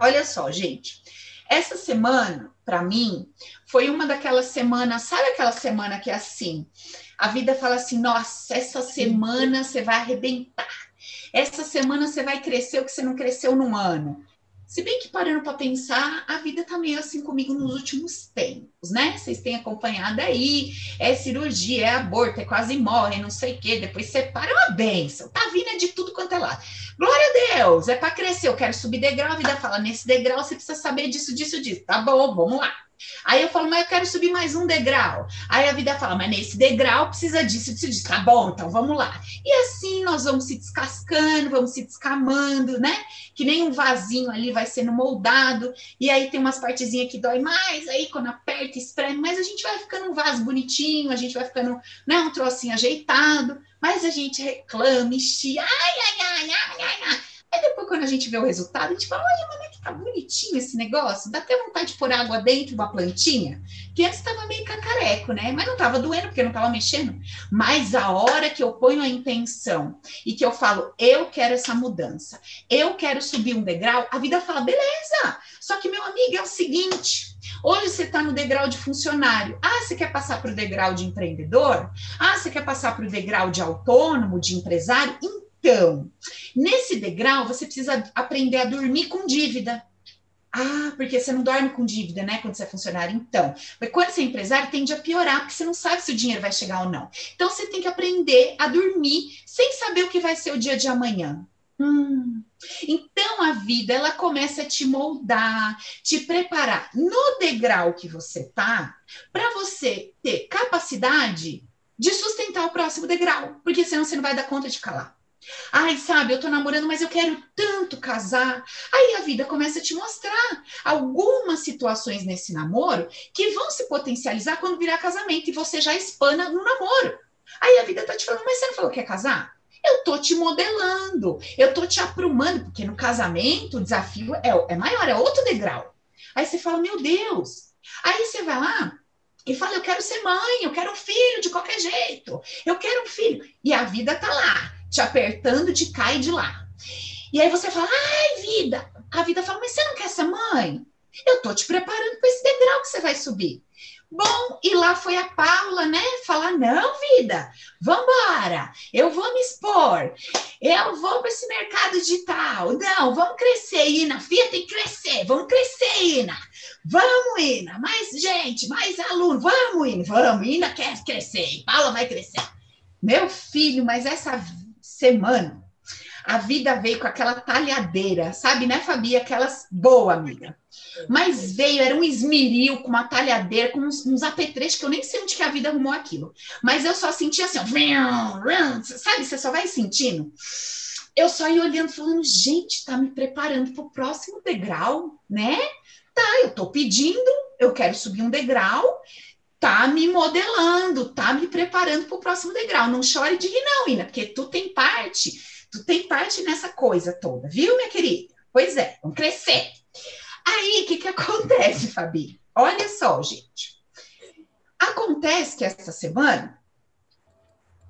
Olha só, gente. Essa semana, para mim, foi uma daquelas semanas, sabe aquela semana que é assim? A vida fala assim: nossa, essa semana você vai arrebentar. Essa semana você vai crescer o que você não cresceu num ano. Se bem que parando para pensar, a vida tá meio assim comigo nos últimos tempos, né? Vocês têm acompanhado aí, é cirurgia, é aborto, é quase morre, não sei o quê, depois separa é uma benção, tá vindo de tudo quanto é lado. Glória a Deus, é para crescer, eu quero subir degrau, a vida fala, nesse degrau você precisa saber disso, disso, disso. Tá bom, vamos lá. Aí eu falo, mas eu quero subir mais um degrau. Aí a vida fala, mas nesse degrau precisa disso, disso, disso. Tá bom, então vamos lá. E assim nós vamos se descascando, vamos se descamando, né? Que nem um vasinho ali vai sendo moldado. E aí tem umas partezinhas que dói mais, aí quando aperta, espreme, mas a gente vai ficando um vaso bonitinho, a gente vai ficando, né, um trocinho ajeitado. Mas a gente reclama, estia, ai, ai, ai, ai, ai, ai. Aí depois, quando a gente vê o resultado, a gente fala: olha, mas é que tá bonitinho esse negócio. Dá até vontade de pôr água dentro de uma plantinha, que antes estava meio cacareco, né? Mas não estava doendo, porque não estava mexendo. Mas a hora que eu ponho a intenção e que eu falo, eu quero essa mudança, eu quero subir um degrau, a vida fala: beleza. Só que, meu amigo, é o seguinte. Hoje você está no degrau de funcionário. Ah, você quer passar para o degrau de empreendedor? Ah, você quer passar para o degrau de autônomo, de empresário? Então, nesse degrau, você precisa aprender a dormir com dívida. Ah, porque você não dorme com dívida, né? Quando você é funcionário. Então, mas quando você é empresário, tende a piorar, porque você não sabe se o dinheiro vai chegar ou não. Então, você tem que aprender a dormir sem saber o que vai ser o dia de amanhã. Hum. Então, a vida, ela começa a te moldar, te preparar no degrau que você tá, para você ter capacidade de sustentar o próximo degrau, porque senão você não vai dar conta de calar. Ai, sabe, eu tô namorando, mas eu quero tanto casar. Aí a vida começa a te mostrar algumas situações nesse namoro que vão se potencializar quando virar casamento e você já espana no namoro. Aí a vida tá te falando, mas você não falou que quer casar? Eu tô te modelando, eu tô te aprumando, porque no casamento o desafio é, é maior, é outro degrau. Aí você fala, meu Deus. Aí você vai lá e fala, eu quero ser mãe, eu quero um filho de qualquer jeito, eu quero um filho. E a vida tá lá te apertando de e de lá. E aí você fala, ai, vida. A vida fala, mas você não quer ser mãe? Eu tô te preparando para esse degrau que você vai subir. Bom, e lá foi a Paula, né? Falar: não, vida, vambora, eu vou me expor, eu vou para esse mercado digital. Não, vamos crescer, Ina. Fia tem que crescer, vamos crescer, Ina. Vamos, Ina, mais gente, mais aluno, vamos, Ina, vamos, Ina quer crescer, Paula vai crescer. Meu filho, mas essa semana, a vida veio com aquela talhadeira, sabe, né, Fabi? Aquelas boa, amiga. Mas veio, era um esmeril com uma talhadeira, com uns, uns apetrechos que eu nem sei onde que a vida arrumou aquilo. Mas eu só sentia assim, ó, sabe? Você só vai sentindo. Eu só ia olhando, falando, gente, tá me preparando para o próximo degrau, né? Tá, eu tô pedindo, eu quero subir um degrau, tá me modelando, tá me preparando para o próximo degrau. Não chore de rir, não, Ina, porque tu tem parte, tu tem parte nessa coisa toda, viu, minha querida? Pois é, vamos crescer. Aí, o que, que acontece, Fabi? Olha só, gente. Acontece que essa semana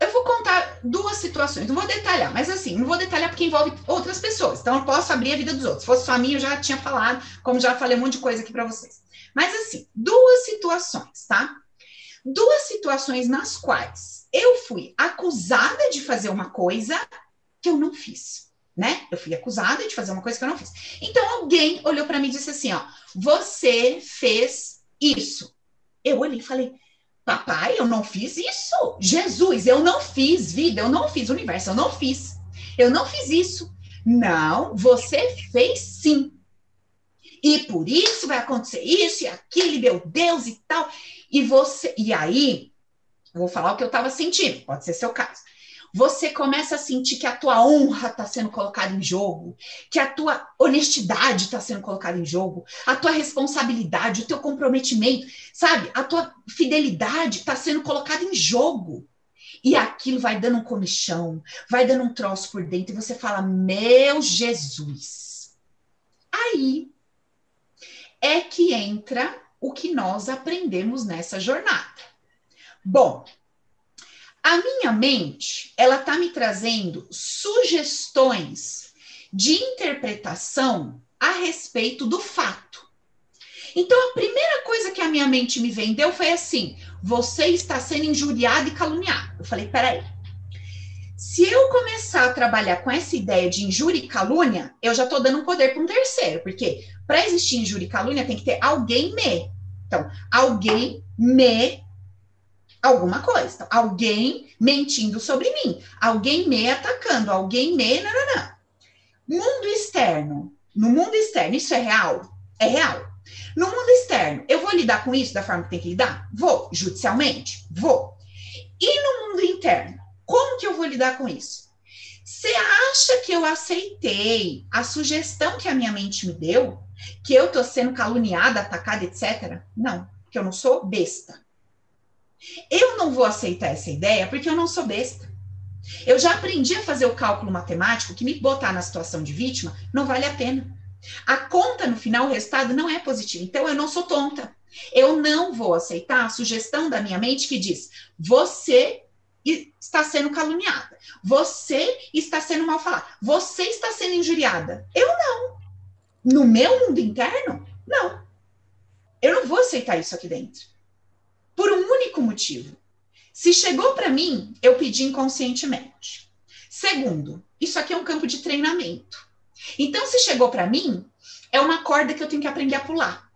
eu vou contar duas situações, não vou detalhar, mas assim, não vou detalhar porque envolve outras pessoas, então eu posso abrir a vida dos outros. Se fosse só a minha, eu já tinha falado, como já falei um monte de coisa aqui para vocês. Mas assim, duas situações, tá? Duas situações nas quais eu fui acusada de fazer uma coisa que eu não fiz, né? Eu fui acusada de fazer uma coisa que eu não fiz. Então alguém olhou para mim e disse assim, ó, você fez isso. Eu olhei e falei, papai, eu não fiz isso. Jesus, eu não fiz vida, eu não fiz universo, eu não fiz. Eu não fiz isso. Não, você fez sim e por isso vai acontecer isso e aquilo, meu Deus e tal. E você, e aí, vou falar o que eu estava sentindo, pode ser seu caso. Você começa a sentir que a tua honra está sendo colocada em jogo, que a tua honestidade está sendo colocada em jogo, a tua responsabilidade, o teu comprometimento, sabe? A tua fidelidade está sendo colocada em jogo. E aquilo vai dando um comichão, vai dando um troço por dentro, e você fala: Meu Jesus. Aí é que entra o que nós aprendemos nessa jornada. Bom, a minha mente, ela tá me trazendo sugestões de interpretação a respeito do fato. Então, a primeira coisa que a minha mente me vendeu foi assim: você está sendo injuriado e caluniado. Eu falei, peraí. Se eu começar a trabalhar com essa ideia de injúria e calúnia, eu já estou dando um poder para um terceiro, porque para existir injúria e calúnia tem que ter alguém me. Então, alguém me alguma coisa. Então, alguém mentindo sobre mim, alguém me atacando, alguém me. Não, não, não. Mundo externo. No mundo externo, isso é real? É real. No mundo externo, eu vou lidar com isso da forma que tem que lidar? Vou. Judicialmente? Vou. E no mundo interno? Como que eu vou lidar com isso? Você acha que eu aceitei a sugestão que a minha mente me deu? Que eu tô sendo caluniada, atacada, etc? Não, que eu não sou besta. Eu não vou aceitar essa ideia porque eu não sou besta. Eu já aprendi a fazer o cálculo matemático que me botar na situação de vítima não vale a pena. A conta no final, o resultado não é positivo. Então eu não sou tonta. Eu não vou aceitar a sugestão da minha mente que diz: você está sendo caluniada, você está sendo mal falada, você está sendo injuriada. Eu não. No meu mundo interno, não. Eu não vou aceitar isso aqui dentro. Por um único motivo. Se chegou para mim, eu pedi inconscientemente. Segundo, isso aqui é um campo de treinamento. Então, se chegou para mim, é uma corda que eu tenho que aprender a pular.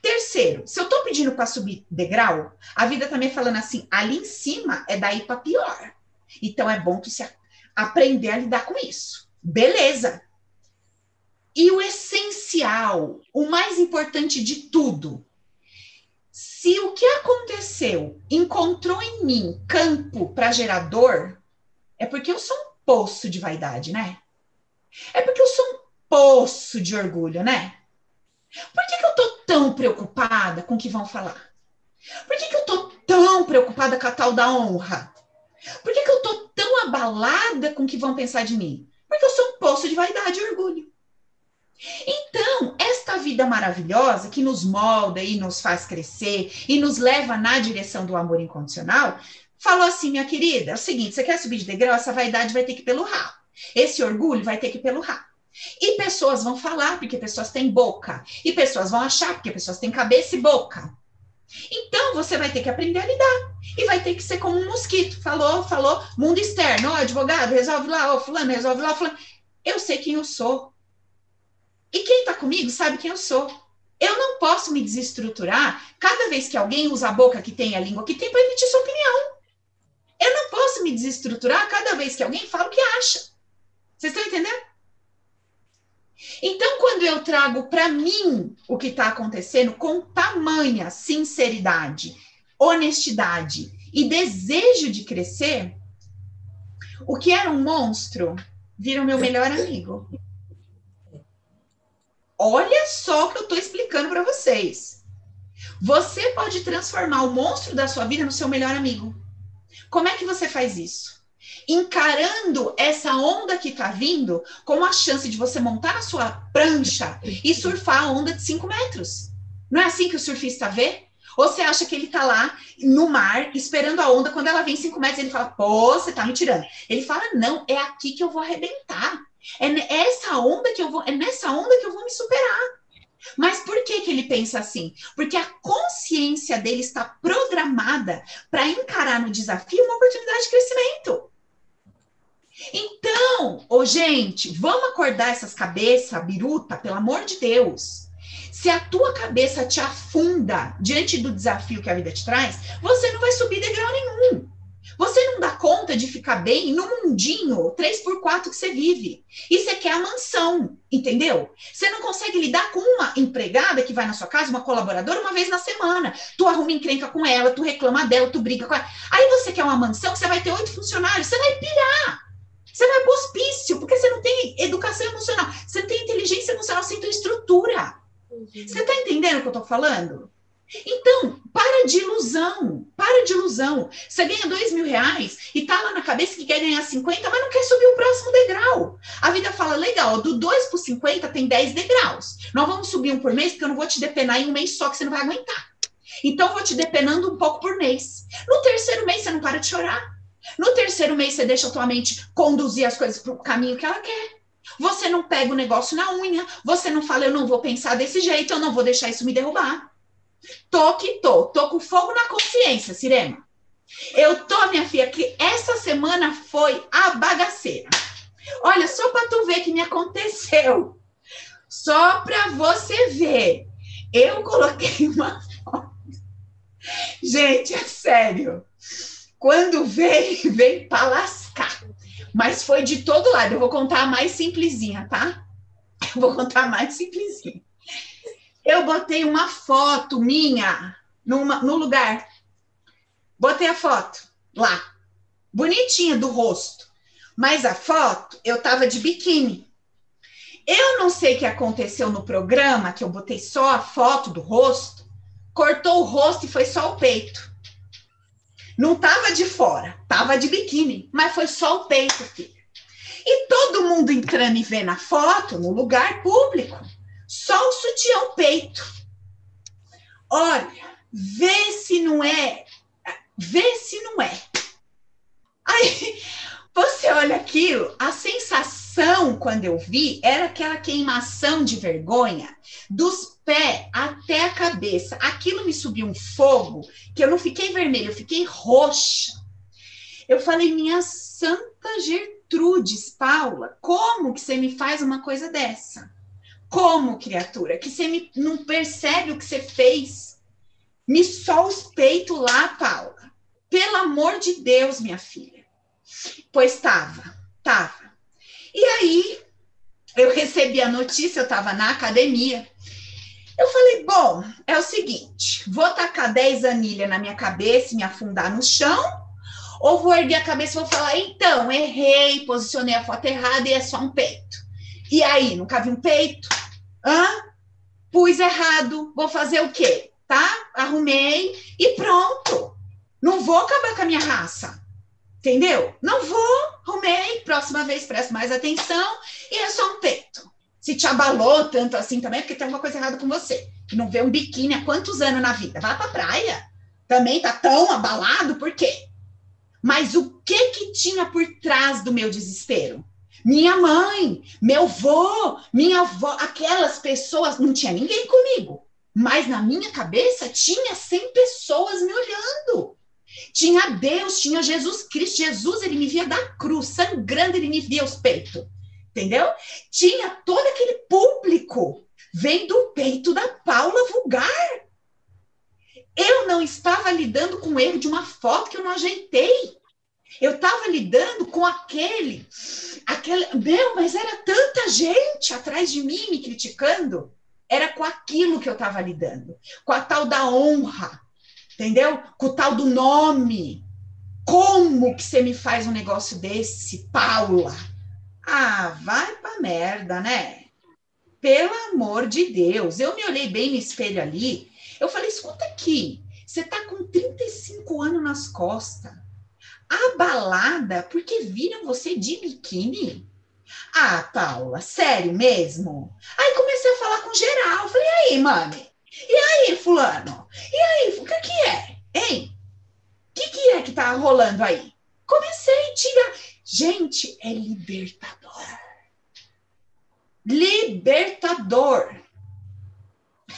Terceiro, se eu estou pedindo para subir degrau, a vida também tá falando assim, ali em cima é daí para pior. Então é bom tu se aprender a lidar com isso. Beleza. E o essencial, o mais importante de tudo, se o que aconteceu encontrou em mim campo para gerador, é porque eu sou um poço de vaidade, né? É porque eu sou um poço de orgulho, né? Por que, que eu tô tão preocupada com o que vão falar? Por que, que eu tô tão preocupada com a tal da honra? Por que, que eu tô tão abalada com o que vão pensar de mim? Porque eu sou um poço de vaidade e orgulho. Então, esta vida maravilhosa que nos molda e nos faz crescer e nos leva na direção do amor incondicional, falou assim, minha querida, é o seguinte, você quer subir de degrau, essa vaidade vai ter que ir pelo rabo. Esse orgulho vai ter que ir pelo rabo. E pessoas vão falar porque pessoas têm boca. E pessoas vão achar porque pessoas têm cabeça e boca. Então você vai ter que aprender a lidar. E vai ter que ser como um mosquito. Falou, falou, mundo externo, ó, advogado, resolve lá, ó, fulano, resolve lá, fulano. Eu sei quem eu sou. E quem está comigo sabe quem eu sou. Eu não posso me desestruturar cada vez que alguém usa a boca que tem a língua que tem para emitir sua opinião. Eu não posso me desestruturar cada vez que alguém fala o que acha. Vocês estão entendendo? Então, quando eu trago para mim o que está acontecendo com tamanha sinceridade, honestidade e desejo de crescer, o que era um monstro vira o meu melhor amigo. Olha só o que eu estou explicando para vocês. Você pode transformar o monstro da sua vida no seu melhor amigo. Como é que você faz isso? Encarando essa onda que está vindo com a chance de você montar a sua prancha e surfar a onda de 5 metros. Não é assim que o surfista vê? Ou você acha que ele está lá no mar esperando a onda, quando ela vem 5 metros, ele fala, pô, você está me tirando. Ele fala, não, é aqui que eu vou arrebentar. É essa onda que eu vou, é nessa onda que eu vou me superar. Mas por que, que ele pensa assim? Porque a consciência dele está programada para encarar no desafio uma oportunidade de crescimento. Então, ô, gente, vamos acordar essas cabeças, biruta, pelo amor de Deus. Se a tua cabeça te afunda diante do desafio que a vida te traz, você não vai subir degrau nenhum. Você não dá conta de ficar bem no mundinho 3x4 que você vive. E você quer a mansão, entendeu? Você não consegue lidar com uma empregada que vai na sua casa, uma colaboradora, uma vez na semana. Tu arruma encrenca com ela, tu reclama dela, tu briga com ela. Aí você quer uma mansão, você vai ter oito funcionários, você vai pirar. Você vai para o hospício, porque você não tem educação emocional, você tem inteligência emocional, você tem estrutura. Uhum. Você está entendendo o que eu estou falando? Então, para de ilusão, para de ilusão. Você ganha dois mil reais e tá lá na cabeça que quer ganhar 50, mas não quer subir o próximo degrau. A vida fala, legal, do 2 para 50 tem 10 degraus. Nós vamos subir um por mês, porque eu não vou te depenar em um mês só, que você não vai aguentar. Então, eu vou te depenando um pouco por mês. No terceiro mês, você não para de chorar. No terceiro mês, você deixa a tua mente conduzir as coisas para o caminho que ela quer. Você não pega o negócio na unha, você não fala, eu não vou pensar desse jeito, eu não vou deixar isso me derrubar. Tô que tô, tô com fogo na consciência, Sirema. Eu tô, minha filha, que essa semana foi a bagaceira. Olha, só para tu ver que me aconteceu. Só para você ver. Eu coloquei uma foto. Gente, é sério. Quando vem, vem para lascar. Mas foi de todo lado. Eu vou contar a mais simplesinha, tá? Eu vou contar a mais simplesinha. Eu botei uma foto minha numa, no lugar. Botei a foto lá. Bonitinha do rosto. Mas a foto, eu tava de biquíni. Eu não sei o que aconteceu no programa, que eu botei só a foto do rosto, cortou o rosto e foi só o peito. Não tava de fora, tava de biquíni, mas foi só o peito, filha. E todo mundo entrando e vendo a foto no lugar público, só o sutiã peito. Olha, vê se não é, vê se não é. Aí você olha aquilo, a sensação quando eu vi, era aquela queimação de vergonha dos pés até a cabeça. Aquilo me subiu um fogo que eu não fiquei vermelha, eu fiquei roxa. Eu falei, minha santa Gertrudes, Paula, como que você me faz uma coisa dessa? Como, criatura? Que você me, não percebe o que você fez? Me só os peitos lá, Paula. Pelo amor de Deus, minha filha. Pois estava, estava. E aí eu recebi a notícia, eu estava na academia. Eu falei, bom, é o seguinte, vou tacar 10 anilhas na minha cabeça e me afundar no chão, ou vou erguer a cabeça e vou falar, então, errei, posicionei a foto errada e é só um peito. E aí, nunca vi um peito? Hã? Pus errado, vou fazer o quê? Tá? Arrumei e pronto. Não vou acabar com a minha raça. Entendeu? Não vou, arrumei, próxima vez preste mais atenção e é só um peito. Se te abalou tanto assim também, é porque tem alguma coisa errada com você. Que não vê um biquíni há quantos anos na vida? Vá pra praia. Também tá tão abalado, por quê? Mas o que que tinha por trás do meu desespero? Minha mãe, meu vô, minha avó, aquelas pessoas, não tinha ninguém comigo. Mas na minha cabeça tinha 100 pessoas me olhando. Tinha Deus, tinha Jesus Cristo. Jesus, ele me via da cruz, sangrando, ele me via os peitos. Entendeu? Tinha todo aquele público vendo o peito da Paula vulgar. Eu não estava lidando com o erro de uma foto que eu não ajeitei. Eu estava lidando com aquele, aquele, meu, mas era tanta gente atrás de mim me criticando. Era com aquilo que eu estava lidando, com a tal da honra, entendeu? Com o tal do nome. Como que você me faz um negócio desse, Paula? Ah, vai pra merda, né? Pelo amor de Deus. Eu me olhei bem no espelho ali. Eu falei: escuta aqui, você tá com 35 anos nas costas, abalada porque viram você de biquíni? Ah, Paula, sério mesmo? Aí comecei a falar com geral. Falei: aí, mami, e aí, fulano? E aí, o que, que é? Hein? O que, que é que tá rolando aí? Comecei a tirar. Gente, é libertador. Libertador.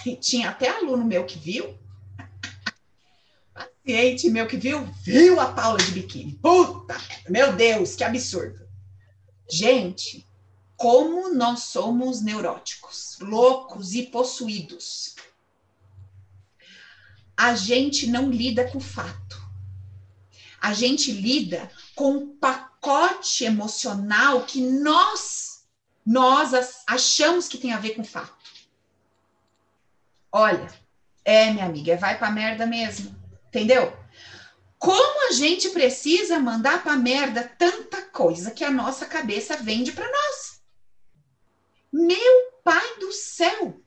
Tinha até aluno meu que viu. Paciente meu que viu, viu a Paula de biquíni. Puta, meu Deus, que absurdo. Gente, como nós somos neuróticos, loucos e possuídos a gente não lida com o fato. A gente lida com um pacote emocional que nós nós achamos que tem a ver com fato. Olha, é, minha amiga, vai pra merda mesmo. Entendeu? Como a gente precisa mandar pra merda tanta coisa que a nossa cabeça vende para nós. Meu pai do céu.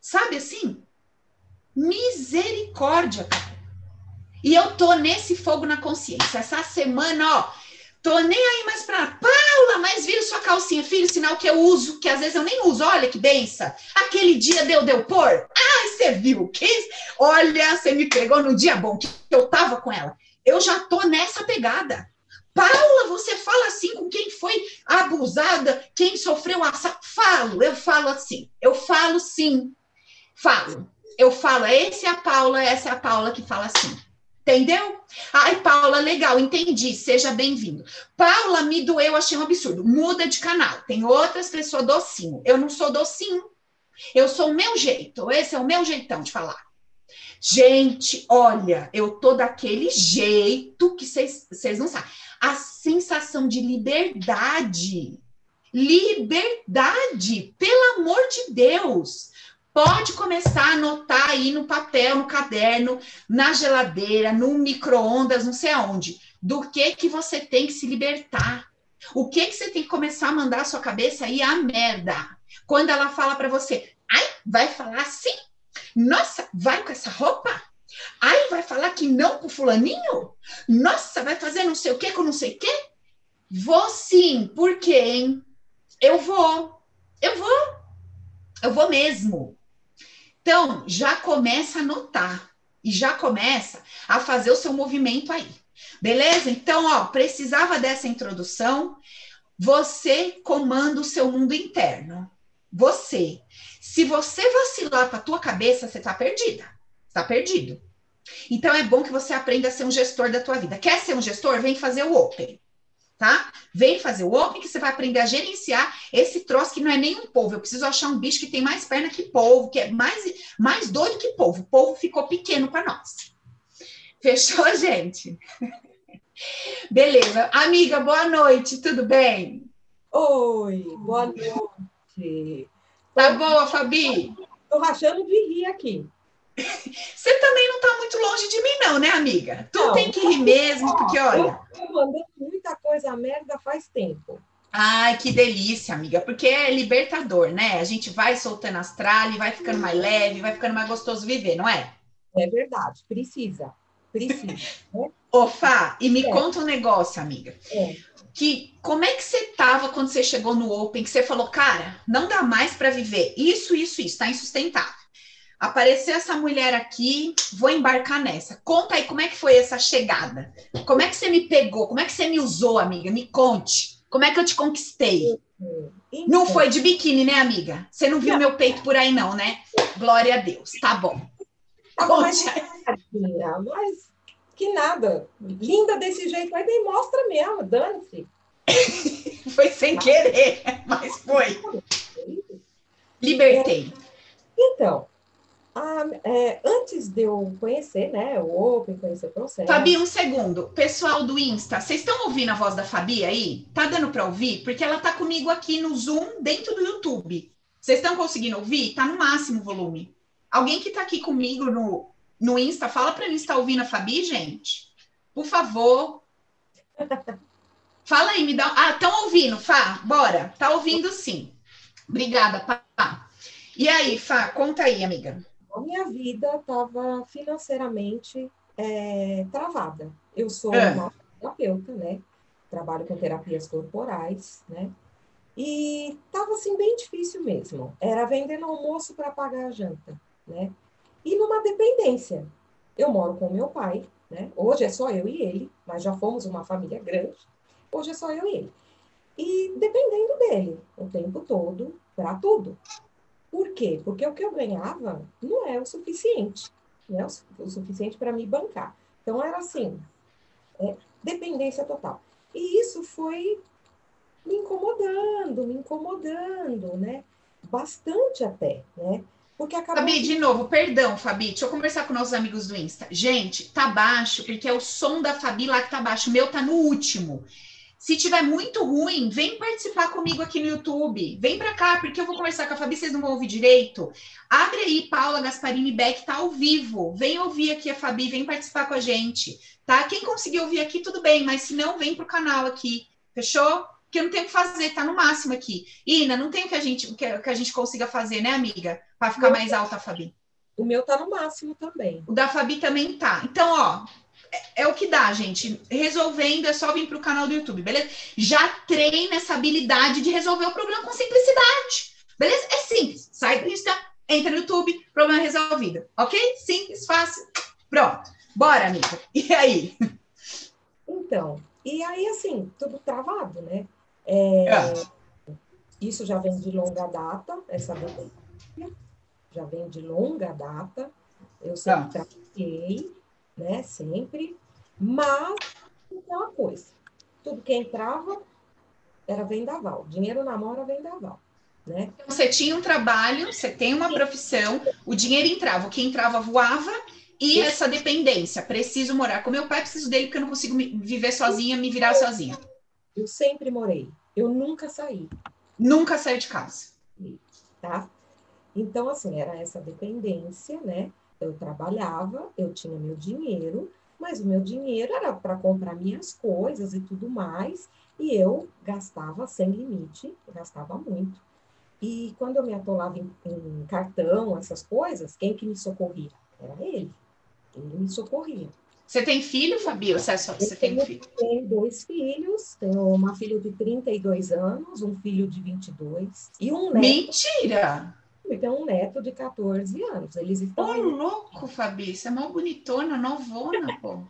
Sabe assim? Misericórdia, cara. E eu tô nesse fogo na consciência. Essa semana, ó, tô nem aí mais pra Paula, mas vira sua calcinha, filho, sinal que eu uso, que às vezes eu nem uso. Olha que benção. Aquele dia deu, deu por. Ai, você viu? Que... Olha, você me pegou no dia bom que eu tava com ela. Eu já tô nessa pegada. Paula, você fala assim com quem foi abusada, quem sofreu assalto? Falo, eu falo assim. Eu falo sim. Falo. Eu falo, esse é a Paula, essa é a Paula que fala assim. Entendeu? Ai, Paula, legal, entendi. Seja bem-vindo. Paula, me doeu, achei um absurdo. Muda de canal. Tem outras pessoas docinho. Eu não sou docinho. Eu sou o meu jeito. Esse é o meu jeitão de falar. Gente, olha, eu tô daquele jeito que vocês não sabem. A sensação de liberdade. Liberdade, pelo amor de Deus. Pode começar a anotar aí no papel, no caderno, na geladeira, no micro-ondas, não sei aonde. Do que que você tem que se libertar? O que que você tem que começar a mandar a sua cabeça aí a merda? Quando ela fala para você, ai, vai falar assim? Nossa, vai com essa roupa? Ai, vai falar que não com fulaninho? Nossa, vai fazer não sei o que com não sei o que? Vou sim, por quê, hein? Eu vou, eu vou, eu vou mesmo. Então, já começa a notar e já começa a fazer o seu movimento aí. Beleza? Então, ó, precisava dessa introdução. Você comanda o seu mundo interno. Você. Se você vacilar para tua cabeça, você tá perdida. Está perdido. Então é bom que você aprenda a ser um gestor da tua vida. Quer ser um gestor? Vem fazer o Open tá? Vem fazer o Open que você vai aprender a gerenciar esse troço que não é nem um polvo. Eu preciso achar um bicho que tem mais perna que polvo, que é mais, mais doido que polvo. O polvo ficou pequeno para nós. Fechou, gente? Beleza. Amiga, boa noite, tudo bem? Oi, boa noite. Tá boa, Fabi? Tô rachando de rir aqui. Você também não está muito longe de mim, não, né, amiga? Tu não, tem que rir mesmo, porque olha. Eu mandando muita coisa merda faz tempo. Ai, que delícia, amiga, porque é libertador, né? A gente vai soltando as tralhas, vai ficando mais leve, vai ficando mais gostoso viver, não é? É verdade, precisa. Precisa. Né? Ô, Fá, e me é. conta um negócio, amiga. É. Que como é que você tava quando você chegou no Open, que você falou, cara, não dá mais para viver isso, isso, isso, tá insustentável apareceu essa mulher aqui, vou embarcar nessa. Conta aí como é que foi essa chegada. Como é que você me pegou? Como é que você me usou, amiga? Me conte. Como é que eu te conquistei? Então, não foi de biquíni, né, amiga? Você não viu não. meu peito por aí, não, né? Glória a Deus. Tá bom. Conte. Mas que nada. Linda desse jeito, aí nem mostra mesmo, dane-se. foi sem querer, mas foi. Libertei. Então, ah, é, antes de eu conhecer, né, o Open, conhecer o processo. Fabi, um segundo. Pessoal do Insta, vocês estão ouvindo a voz da Fabi aí? Tá dando para ouvir? Porque ela tá comigo aqui no Zoom, dentro do YouTube. Vocês estão conseguindo ouvir? Tá no máximo volume. Alguém que tá aqui comigo no, no Insta, fala para mim se tá ouvindo a Fabi, gente. Por favor. Fala aí, me dá. Ah, estão ouvindo, Fá? Bora. Tá ouvindo sim. Obrigada, Pá. E aí, Fá, conta aí, amiga a minha vida estava financeiramente é, travada. Eu sou é. uma terapeuta, né? Trabalho com terapias corporais, né? E estava assim bem difícil mesmo. Era vendendo almoço para pagar a janta, né? E numa dependência. Eu moro com meu pai, né? Hoje é só eu e ele, mas já fomos uma família grande. Hoje é só eu e ele. E dependendo dele o tempo todo para tudo, por quê? Porque o que eu ganhava não é o suficiente, não é o, suficiente para me bancar. Então, era assim, é, dependência total. E isso foi me incomodando, me incomodando, né? Bastante até, né? Porque acabou... Fabi, de novo, perdão, Fabi, deixa eu conversar com nossos amigos do Insta. Gente, tá baixo, porque é o som da Fabi lá que tá baixo. O meu tá no último. Se tiver muito ruim, vem participar comigo aqui no YouTube. Vem para cá, porque eu vou conversar com a Fabi, vocês não vão ouvir direito. Abre aí, Paula Gasparini Beck tá ao vivo. Vem ouvir aqui a Fabi, vem participar com a gente, tá? Quem conseguir ouvir aqui, tudo bem, mas se não, vem pro canal aqui. Fechou? Porque não tenho o que fazer, tá no máximo aqui. Ina, não tem o que a gente, que, a gente consiga fazer, né, amiga? Para ficar mais alta, Fabi. O meu tá no máximo também. O da Fabi também tá. Então, ó, é, é, o que dá, gente. Resolvendo é só vir para o canal do YouTube, beleza? Já treina essa habilidade de resolver o problema com simplicidade, beleza? É simples. Sai do Insta, entra no YouTube, problema resolvido, ok? Simples, fácil. Pronto. Bora, amiga. E aí? Então, E aí, assim, tudo travado, né? É, é. Isso já vem de longa data, essa já vem de longa data. Eu sempre ah. trabalhei, né? Sempre. Mas, uma coisa, tudo que entrava era vendaval. Dinheiro na mão era vendaval. Né? Então, você tinha um trabalho, você tem uma profissão, o dinheiro entrava, o que entrava voava, e essa dependência. Preciso morar com meu pai, preciso dele, porque eu não consigo viver sozinha, me virar sozinha. Eu sempre morei. Eu nunca saí. Nunca saí de casa. Tá? Então, assim, era essa dependência, né? Eu trabalhava, eu tinha meu dinheiro, mas o meu dinheiro era para comprar minhas coisas e tudo mais, e eu gastava sem limite, gastava muito. E quando eu me atolava em, em cartão, essas coisas, quem que me socorria? Era ele. Ele me socorria. Você tem filho, Fabi? Você, é só, você tem filho? Tenho dois filhos. Tenho uma filha de 32 anos, um filho de 22 e um neto. Mentira! E tem um neto de 14 anos. Eles estão. Ô, louco, Fabi. Você é mó bonitona, novona, pô.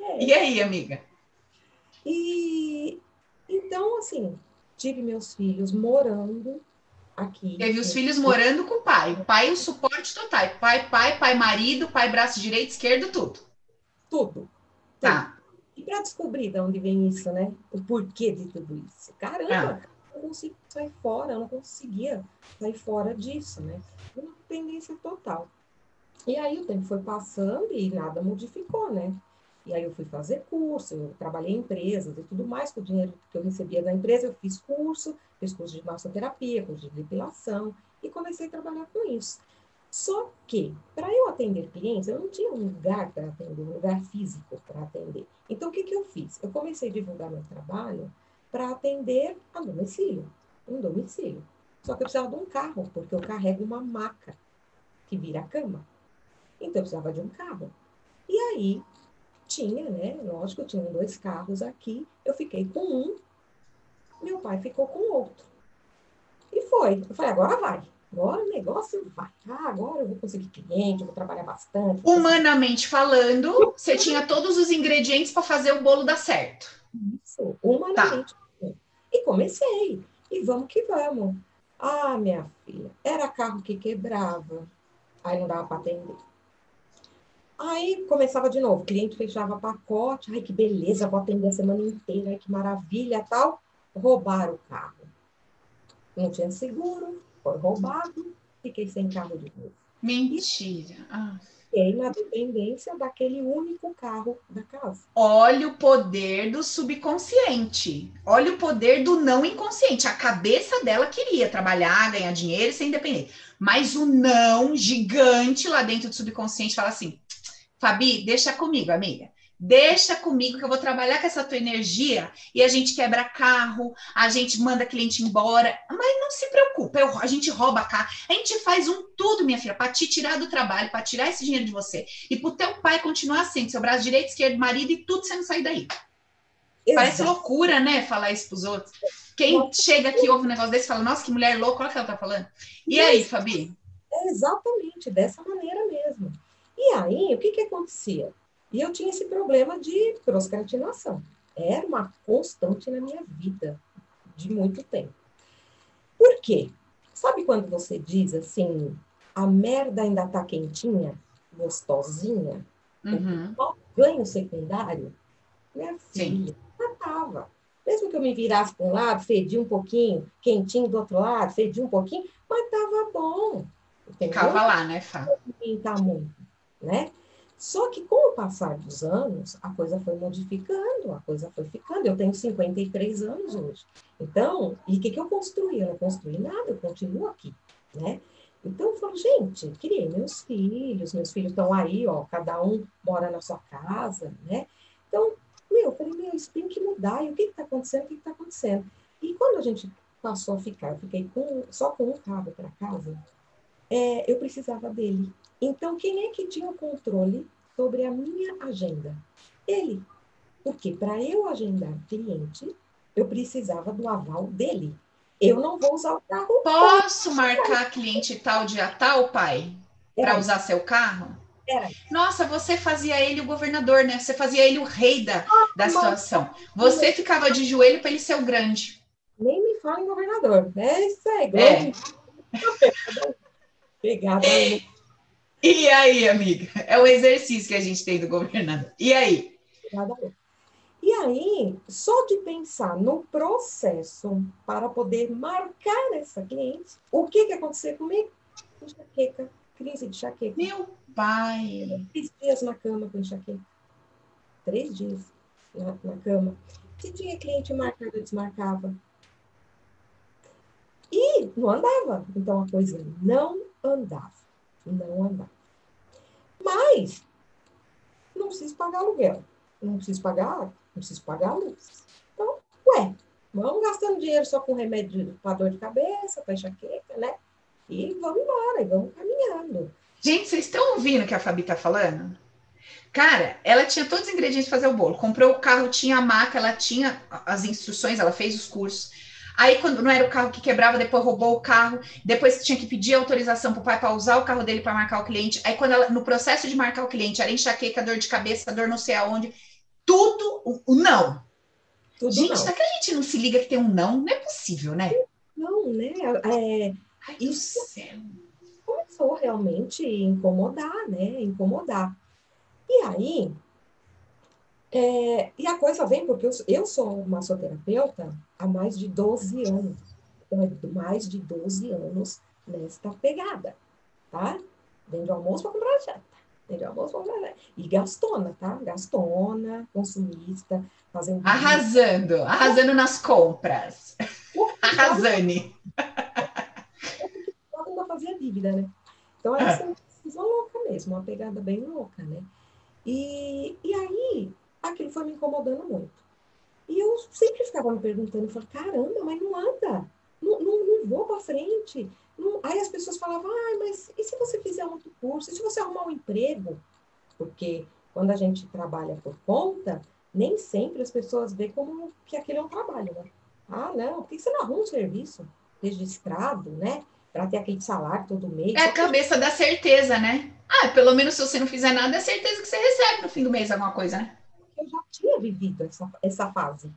É. E aí, amiga? E então, assim, tive meus filhos morando aqui. Teve os filhos morando com o pai. O pai, o suporte total. Pai, pai, pai, marido, pai, braço direito, esquerdo, tudo. Tudo. Tá. E para descobrir de onde vem isso, né? O porquê de tudo isso. Caramba, ah. Consigo sair fora, eu não conseguia sair fora disso, né? Uma dependência total. E aí o tempo foi passando e nada modificou, né? E aí eu fui fazer curso, eu trabalhei em empresas e tudo mais, com o dinheiro que eu recebia da empresa, eu fiz curso, fiz curso de massoterapia, curso de depilação, e comecei a trabalhar com isso. Só que, para eu atender clientes, eu não tinha um lugar para atender, um lugar físico para atender. Então, o que, que eu fiz? Eu comecei a divulgar meu trabalho para atender a domicílio, um domicílio. Só que eu precisava de um carro, porque eu carrego uma maca que vira cama. Então, eu precisava de um carro. E aí, tinha, né? Lógico, tinham dois carros aqui. Eu fiquei com um, meu pai ficou com o outro. E foi. Eu falei, agora vai. Agora o negócio vai. Ah, agora eu vou conseguir cliente, eu vou trabalhar bastante. Humanamente falando, você tinha todos os ingredientes para fazer o bolo dar certo. Isso, humanamente. Tá. Comecei. E vamos que vamos. Ah, minha filha, era carro que quebrava. Aí não dava para atender. Aí começava de novo, o cliente fechava pacote, ai que beleza, vou atender a semana inteira, ai que maravilha, tal. Roubaram o carro. Não tinha seguro, foi roubado, fiquei sem carro de novo. Mentira. Ah. Fiquei na dependência daquele único carro da casa. Olha o poder do subconsciente. Olha o poder do não inconsciente. A cabeça dela queria trabalhar, ganhar dinheiro e ser independente. Mas o não gigante lá dentro do subconsciente fala assim: Fabi, deixa comigo, amiga. Deixa comigo que eu vou trabalhar com essa tua energia e a gente quebra carro, a gente manda cliente embora. Mas não se preocupa, eu, a gente rouba carro, a gente faz um tudo, minha filha, para te tirar do trabalho, para tirar esse dinheiro de você e para o teu pai continuar assim, seu braço direito, esquerdo, marido e tudo você não sair daí. Exato. Parece loucura, né? Falar isso para os outros. Quem chega aqui ouve um negócio desse fala, nossa, que mulher louca, olha o que ela tá falando. E aí, Fabi? É exatamente dessa maneira mesmo. E aí, o que, que acontecia? E eu tinha esse problema de procrastinação. Era uma constante na minha vida, de muito tempo. Por quê? Sabe quando você diz assim, a merda ainda tá quentinha, gostosinha? Uhum. O ganho secundário? Minha filha, já tava. Mesmo que eu me virasse para um lado, fedia um pouquinho, quentinho do outro lado, fedia um pouquinho, mas tava bom. Entendeu? Ficava lá, né, Fá? Não muito né? Só que com o passar dos anos, a coisa foi modificando, a coisa foi ficando. Eu tenho 53 anos hoje. Então, e o que, que eu construí? Eu não construí nada, eu continuo aqui, né? Então, eu falo, gente, criei meus filhos, meus filhos estão aí, ó, cada um mora na sua casa, né? Então, meu, eu falei, meu, isso tem que mudar. E o que está acontecendo? O que está acontecendo? E quando a gente passou a ficar, eu fiquei com, só com um carro para casa, é, eu precisava dele. Então, quem é que tinha o controle sobre a minha agenda? Ele. Porque para eu agendar cliente, eu precisava do aval dele. Eu não vou usar o carro. Posso marcar cliente tal dia tal, pai? Para é. usar seu carro? Era. Nossa, você fazia ele o governador, né? Você fazia ele o rei da, ah, da situação. Você ficava de joelho para ele ser o grande. Nem me fala em governador. É isso aí, grande. É. Pegada. E aí, amiga? É o exercício que a gente tem do governador. E aí? E aí, só de pensar no processo para poder marcar essa cliente, o que que aconteceu comigo? Enxaqueca, crise de enxaqueca. Meu pai! Três dias na cama com enxaqueca. Três dias na, na cama. Se tinha cliente marcado, eu desmarcava. E não andava. Então a coisa não andava. Não andava. Mas não preciso pagar aluguel. Não preciso pagar água. Não preciso pagar luz. Então, ué, vamos gastando dinheiro só com remédio para dor de cabeça, para enxaqueca, né? E vamos embora, e vamos caminhando. Gente, vocês estão ouvindo o que a Fabi está falando? Cara, ela tinha todos os ingredientes para fazer o bolo. Comprou o carro, tinha a maca, ela tinha as instruções, ela fez os cursos. Aí, quando não era o carro que quebrava, depois roubou o carro. Depois tinha que pedir autorização para o pai para usar o carro dele para marcar o cliente. Aí, quando ela, no processo de marcar o cliente, era enxaqueca, dor de cabeça, dor não sei aonde. Tudo o, o não. Tudo gente, não. que a gente não se liga que tem um não? Não é possível, né? Não, né? É, Ai, isso começou realmente a incomodar, né? Incomodar. E aí, é, e a coisa vem porque eu, eu sou massoterapeuta há mais de 12 anos. Então, é mais de 12 anos nesta pegada, tá? Vende almoço para comprar janta. Vende almoço para comprar janta. E gastona, tá? Gastona, consumista, fazendo... Arrasando, arrasando nas compras. Arrasane fazia dívida, né? Então assim, uma louca mesmo, uma pegada bem louca, né? E, e aí, aquilo foi me incomodando muito. E eu sempre ficava me perguntando, falei, caramba, mas não anda, não, não, não vou para frente. Não... Aí as pessoas falavam, ah, mas e se você fizer outro curso? E se você arrumar um emprego? Porque quando a gente trabalha por conta, nem sempre as pessoas veem como que aquele é um trabalho, né? Ah, não, por que você não arruma um serviço registrado, né? para ter aquele salário todo mês. É a cabeça da certeza, né? Ah, pelo menos se você não fizer nada, é certeza que você recebe no fim do mês alguma coisa, né? Eu já tinha vivido essa, essa fase.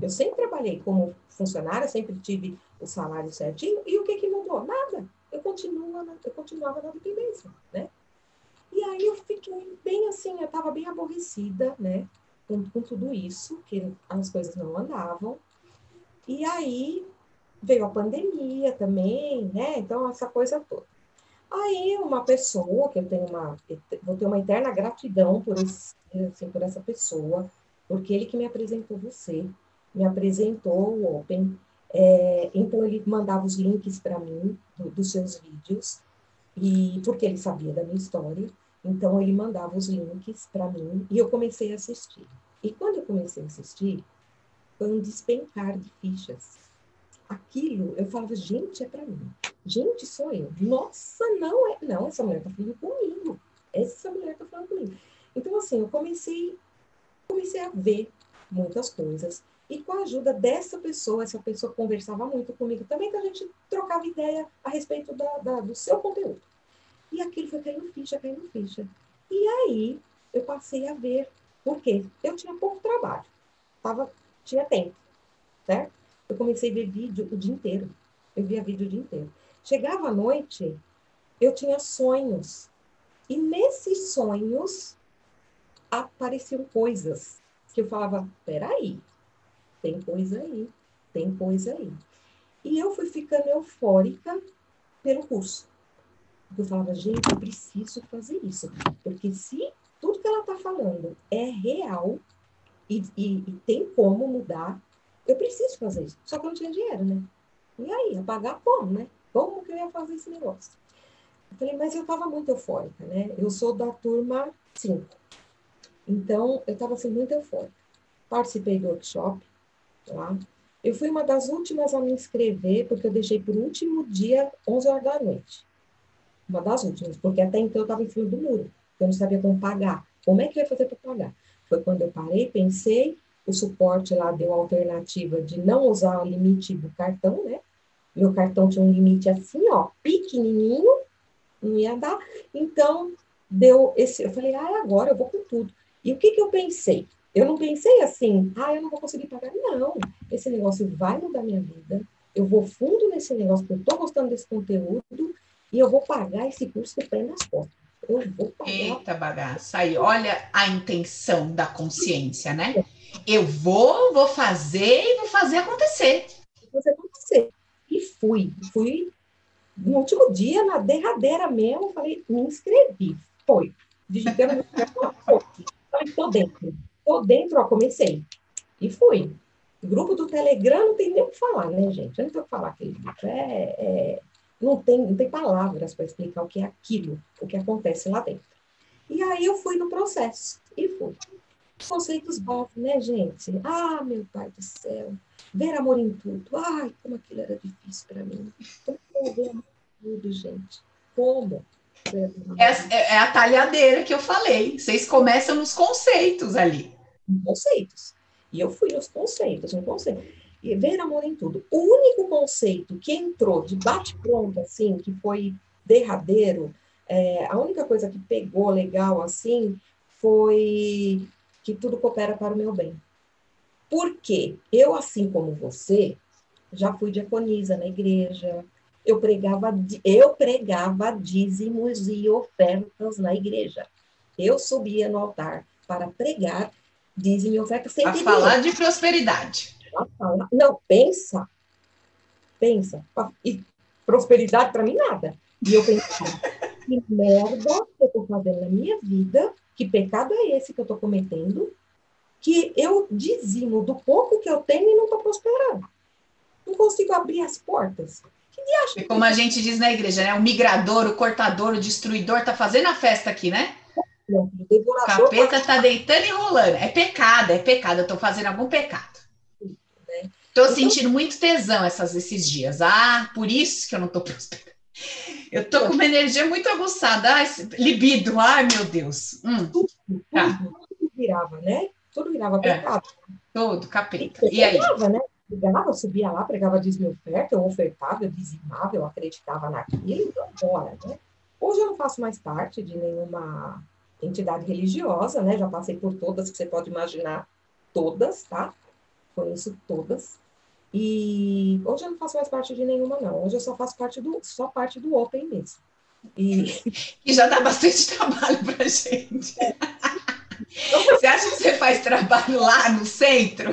Eu sempre trabalhei como funcionária, sempre tive o salário certinho, e o que, que mudou? Nada. Eu, continuo eu continuava na dependência, né? E aí eu fiquei bem assim, eu estava bem aborrecida, né? Com, com tudo isso, que as coisas não andavam. E aí veio a pandemia também, né? Então, essa coisa toda. Aí, uma pessoa, que eu tenho uma, vou ter uma eterna gratidão por, esse, assim, por essa pessoa, porque ele que me apresentou você, me apresentou o Open, é, então ele mandava os links para mim do, dos seus vídeos, e porque ele sabia da minha história, então ele mandava os links para mim, e eu comecei a assistir. E quando eu comecei a assistir, foi um despencar de fichas aquilo, eu falava, gente, é para mim. Gente, sou eu. Nossa, não é. Não, essa mulher tá falando comigo. Essa mulher tá falando comigo. Então, assim, eu comecei, comecei a ver muitas coisas. E com a ajuda dessa pessoa, essa pessoa conversava muito comigo também, então a gente trocava ideia a respeito da, da, do seu conteúdo. E aquilo foi caindo ficha, caindo ficha. E aí eu passei a ver, porque eu tinha pouco trabalho, tava, tinha tempo, certo? eu comecei a ver vídeo o dia inteiro. Eu via vídeo o dia inteiro. Chegava à noite, eu tinha sonhos. E nesses sonhos apareciam coisas que eu falava: peraí, tem coisa aí, tem coisa aí. E eu fui ficando eufórica pelo curso. Eu falava, gente, eu preciso fazer isso. Porque se tudo que ela está falando é real e, e, e tem como mudar, eu preciso fazer isso. Só que eu não tinha dinheiro, né? E aí, ia pagar como, né? Como que eu ia fazer esse negócio? Eu falei, mas eu estava muito eufórica, né? Eu sou da turma 5. Então, eu estava assim, muito eufórica. Participei do workshop lá. Eu fui uma das últimas a me inscrever, porque eu deixei por último dia, 11 horas da noite. Uma das últimas, porque até então eu estava em cima do muro. Eu não sabia como pagar. Como é que eu ia fazer para pagar? Foi quando eu parei, pensei, o suporte lá deu a alternativa de não usar o limite do cartão, né? Meu cartão tinha um limite assim, ó, pequenininho, não ia dar. Então, deu esse. Eu falei, ah, agora eu vou com tudo. E o que, que eu pensei? Eu não pensei assim, ah, eu não vou conseguir pagar. Não, esse negócio vai mudar minha vida. Eu vou fundo nesse negócio, porque eu estou gostando desse conteúdo e eu vou pagar esse curso o pé nas costas. Eu vou pagar. Eita bagaça. Aí, olha a intenção da consciência, né? Eu vou, vou fazer e vou fazer acontecer. Vou fazer acontecer. E fui. Fui no último dia, na derradeira mesmo, falei, me inscrevi. Foi. Digitei no Falei, tô dentro. Tô dentro, ó, comecei. E fui. O grupo do Telegram não tem nem o que falar, né, gente? Eu não tenho o que falar aquele grupo. É, é, não, tem, não tem palavras para explicar o que é aquilo, o que acontece lá dentro. E aí eu fui no processo. E fui. Conceitos básicos, né, gente? Ah, meu pai do céu. Ver amor em tudo. Ai, como aquilo era difícil para mim. Como ver amor em tudo, gente? Como? É, é, é, a talhadeira que eu falei. Vocês começam nos conceitos ali. Conceitos. E eu fui nos conceitos, no conceito. E ver amor em tudo. O único conceito que entrou de bate-pronto, assim, que foi derradeiro, é, a única coisa que pegou legal, assim, foi que tudo coopera para o meu bem. Porque eu, assim como você, já fui diaconisa na igreja, eu pregava, eu pregava dízimos e ofertas na igreja. Eu subia no altar para pregar dízimo e oferta sem Para falar de prosperidade. Não, pensa. Pensa. E prosperidade para mim nada. E eu pensava, que merda que eu estou fazendo na minha vida, que pecado é esse que eu estou cometendo, que eu dizimo do pouco que eu tenho e não estou prosperando. Não consigo abrir as portas. E como a gente diz na igreja, né? O migrador, o cortador, o destruidor tá fazendo a festa aqui, né? O capeta tá deitando e rolando. É pecado, é pecado. Eu tô fazendo algum pecado. Né? Tô então sentindo muito tesão essas, esses dias. Ah, por isso que eu não tô prosperando. Eu tô com uma energia muito aguçada. Ah, libido. Ai, meu Deus. Hum. Tudo, tá. tudo, virava, né? Tudo virava é. pecado. É, tudo, capeta. E, e aí? Né? pregava, eu subia lá, pregava dízimo oferta, eu ofertava, eu dizimava, eu acreditava naquilo, então bora, né? Hoje eu não faço mais parte de nenhuma entidade religiosa, né? Já passei por todas que você pode imaginar, todas, tá? Conheço todas. E hoje eu não faço mais parte de nenhuma, não. Hoje eu só faço parte do, só parte do Open mesmo. E, e já dá bastante trabalho pra gente. É. Você acha que você faz trabalho lá no centro?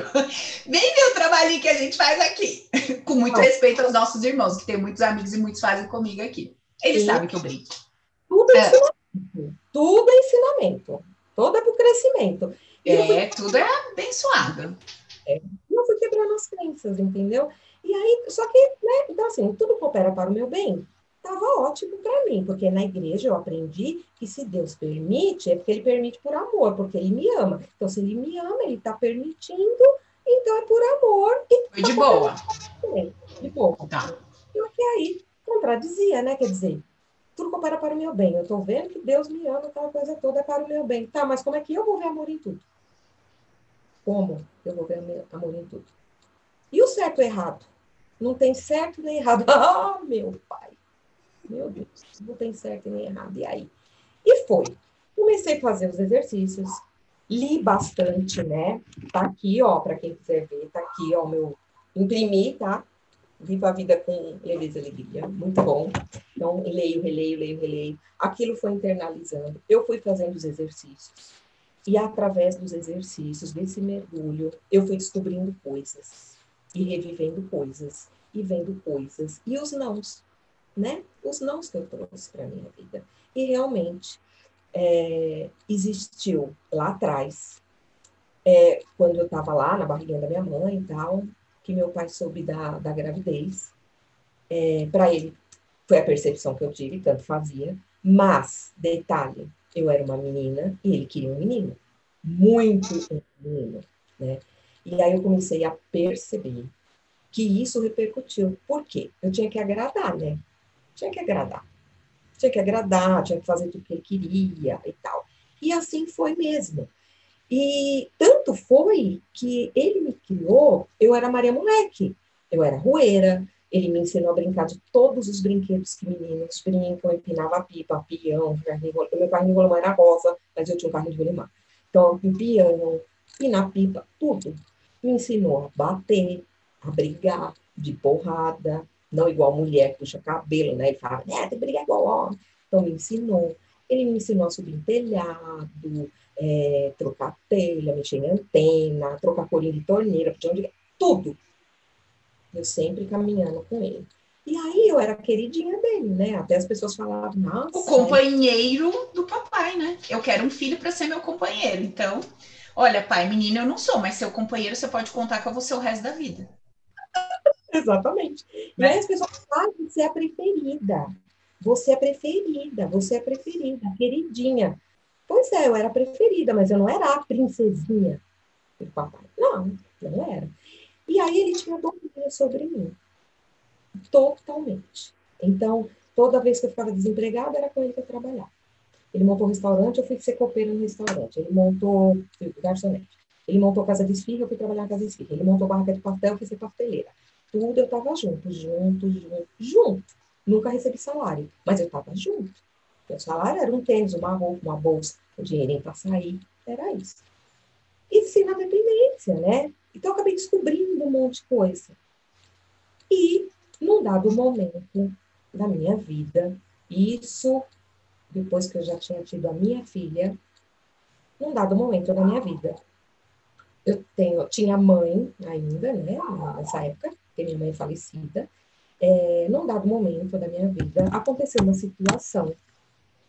Vem ver o trabalhinho que a gente faz aqui. Com muito respeito aos nossos irmãos, que tem muitos amigos e muitos fazem comigo aqui. Eles Sim. sabem que eu brinco. Tudo é, ensinamento. Tudo é ensinamento. Tudo é para o crescimento. E é, fui... tudo é abençoado. É. Eu fui quebrando as crenças, entendeu? E aí, só que, né? Então, assim, tudo coopera para o meu bem estava ótimo para mim, porque na igreja eu aprendi que se Deus permite, é porque ele permite por amor, porque ele me ama. Então, se ele me ama, ele está permitindo, então é por amor. E Foi de boa. De boa. Tá. E que aí contradizia, né? Quer dizer, tudo coopera para o meu bem. Eu estou vendo que Deus me ama, aquela coisa toda é para o meu bem. Tá, mas como é que eu vou ver amor em tudo? Como eu vou ver amor em tudo? E o certo e o errado? Não tem certo nem errado. Ah, meu pai. Meu Deus, não tem certo nem errado. E aí? E foi. Comecei a fazer os exercícios, li bastante, né? Tá aqui, ó, para quem quiser ver, tá aqui, ó, meu. Imprimi, tá? Viva a vida com leveza alegria. Muito bom. Então, leio, releio, leio, releio. Aquilo foi internalizando. Eu fui fazendo os exercícios. E através dos exercícios, desse mergulho, eu fui descobrindo coisas. E revivendo coisas. E vendo coisas. E os nãos né? Os nãos que eu trouxe para minha vida. E realmente é, existiu lá atrás, é, quando eu estava lá na barriguinha da minha mãe e tal, que meu pai soube da, da gravidez. É, para ele, foi a percepção que eu tive, tanto fazia. Mas, detalhe, eu era uma menina e ele queria um menino. Muito um menino, né? E aí eu comecei a perceber que isso repercutiu. Por quê? Eu tinha que agradar, né? Tinha que agradar. Tinha que agradar, tinha que fazer tudo que ele queria e tal. E assim foi mesmo. E tanto foi que ele me criou, eu era Maria Moleque, eu era rueira, Ele me ensinou a brincar de todos os brinquedos que meninos brincam, empinava pipa, peão, carrinho Meu carrinho de rolimã era rosa, mas eu tinha um carrinho de rolimã. Então, peão, pinar pipa, tudo. Me ensinou a bater, a brigar, de porrada, não igual mulher que puxa cabelo, né? Ele fala, né, tem brigar igual homem. Então, me ensinou. Ele me ensinou a subir em telhado, é, trocar telha, mexer em antena, trocar colinho de torneira, tudo. Eu sempre caminhando com ele. E aí eu era queridinha dele, né? Até as pessoas falavam, nossa. O companheiro do papai, né? Eu quero um filho para ser meu companheiro. Então, olha, pai, menino eu não sou, mas seu companheiro você pode contar que eu vou ser o resto da vida. Exatamente. E aí as pessoas falam que você é a preferida. Você é preferida, você é preferida, queridinha. Pois é, eu era preferida, mas eu não era a princesinha do papai. Não, não era. E aí ele tinha domínio sobre mim. Totalmente. Então, toda vez que eu ficava desempregada, era com ele que eu trabalhava. Ele montou um restaurante, eu fui ser copeira no restaurante. Ele montou garçonete. Ele montou casa de esfirra, eu fui trabalhar na casa de esfirra. Ele montou barraca de pastel, eu fui ser pasteleira. Tudo eu estava junto, junto, junto, junto. Nunca recebi salário, mas eu estava junto. Meu salário era um tênis, uma roupa, uma bolsa, um dinheirinho para sair, era isso. E sim na dependência, né? Então eu acabei descobrindo um monte de coisa. E, num dado momento da minha vida, isso depois que eu já tinha tido a minha filha, num dado momento da minha vida, eu tenho, tinha mãe ainda, né, nessa época, que minha mãe é falecida, é, num dado momento da minha vida, aconteceu uma situação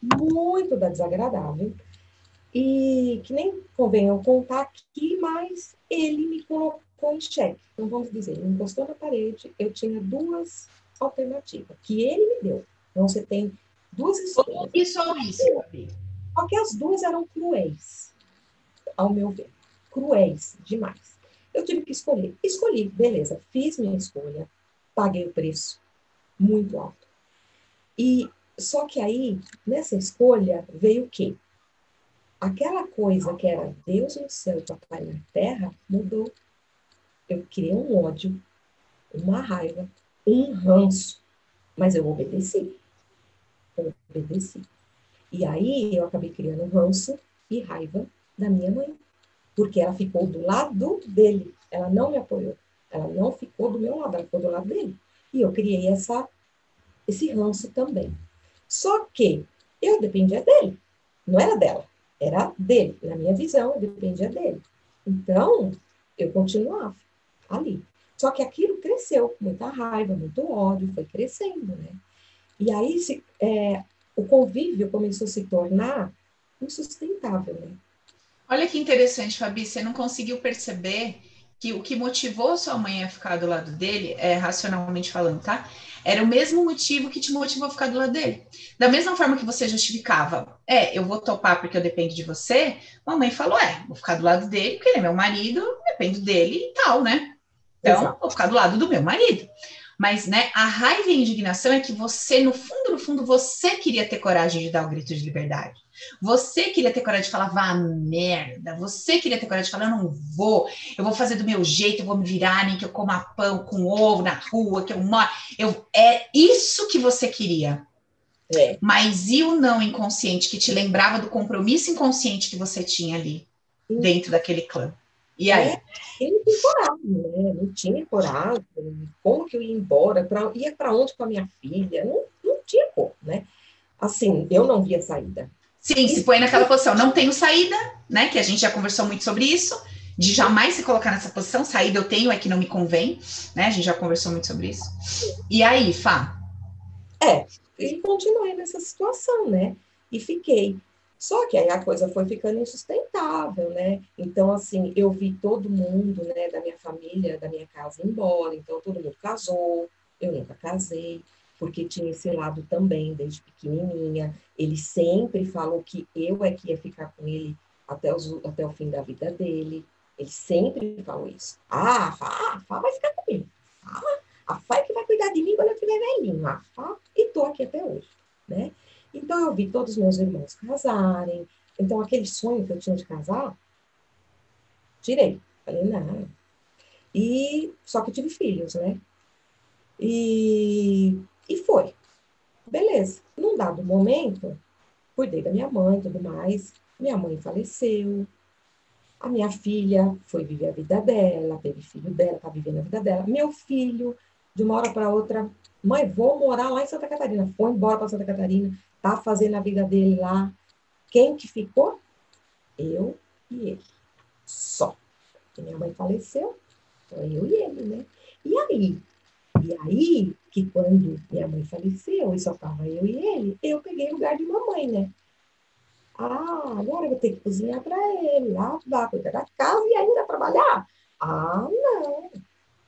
muito desagradável, e que nem convém eu contar aqui, mas ele me colocou em xeque. Então, vamos dizer, ele encostou na parede, eu tinha duas alternativas, que ele me deu. Então, você tem duas escolhas. Isso ou isso, Só que as duas eram cruéis, ao meu ver. Cruéis demais. Eu tive que escolher. Escolhi, beleza, fiz minha escolha, paguei o preço muito alto. E só que aí, nessa escolha, veio o quê? Aquela coisa que era Deus no céu e papai na terra mudou. Eu criei um ódio, uma raiva, um ranço, mas eu obedeci. Eu obedeci. E aí eu acabei criando ranço e raiva da minha mãe, porque ela ficou do lado dele, ela não me apoiou, ela não ficou do meu lado, ela ficou do lado dele. E eu criei essa, esse ranço também. Só que eu dependia dele, não era dela, era dele. Na minha visão, eu dependia dele. Então, eu continuava ali. Só que aquilo cresceu, muita raiva, muito ódio, foi crescendo, né? E aí se, é, o convívio começou a se tornar insustentável, né? Olha que interessante, Fabi, você não conseguiu perceber que o que motivou sua mãe a ficar do lado dele, é, racionalmente falando, tá? Era o mesmo motivo que te motivou a ficar do lado dele. Da mesma forma que você justificava, é, eu vou topar porque eu dependo de você, mamãe falou, é, vou ficar do lado dele porque ele é meu marido, dependo dele e tal, né? Então, Exato. vou ficar do lado do meu marido. Mas, né, a raiva e a indignação é que você, no fundo, no fundo, você queria ter coragem de dar o grito de liberdade. Você queria ter coragem de falar, vá merda. Você queria ter coragem de falar, eu não vou, eu vou fazer do meu jeito, eu vou me virar, nem que eu coma pão com ovo na rua, que eu moro. Eu, é isso que você queria. É. Mas e o não inconsciente que te lembrava do compromisso inconsciente que você tinha ali, Sim. dentro daquele clã? E aí? É, ele não tinha coragem, né? Não tinha coragem. Como que eu ia embora? Pra, ia para onde com a minha filha? Não, não tinha como, né? Assim, eu não via saída. Sim, se põe naquela posição, não tenho saída, né? Que a gente já conversou muito sobre isso, de jamais se colocar nessa posição, saída eu tenho, é que não me convém, né? A gente já conversou muito sobre isso. E aí, Fá? É, e continuei nessa situação, né? E fiquei. Só que aí a coisa foi ficando insustentável, né? Então, assim, eu vi todo mundo, né, da minha família, da minha casa embora. Então, todo mundo casou, eu nunca casei, porque tinha esse lado também, desde pequenininha. Ele sempre falou que eu é que ia ficar com ele até, os, até o fim da vida dele. Ele sempre falou isso. Ah, a Fá, a Fá vai ficar comigo. Ah, a Fá é que vai cuidar de mim quando eu estiver velhinho. A Fá, e tô aqui até hoje, né? Então, eu vi todos os meus irmãos casarem. Então, aquele sonho que eu tinha de casar, tirei. Falei, não. E só que tive filhos, né? E, e foi. Beleza. Num dado momento, cuidei da minha mãe e tudo mais. Minha mãe faleceu. A minha filha foi viver a vida dela, teve filho dela, tá vivendo a vida dela. Meu filho, de uma hora para outra, mãe, vou morar lá em Santa Catarina. Foi embora para Santa Catarina, tá fazendo a vida dele lá. Quem que ficou? Eu e ele. Só. Minha mãe faleceu, então eu e ele, né? E aí? E aí, que quando minha mãe faleceu e só tava eu e ele, eu peguei o lugar de mamãe, né? Ah, agora eu vou ter que cozinhar para ele, lavar, cuidar da casa e ainda trabalhar? Ah, não.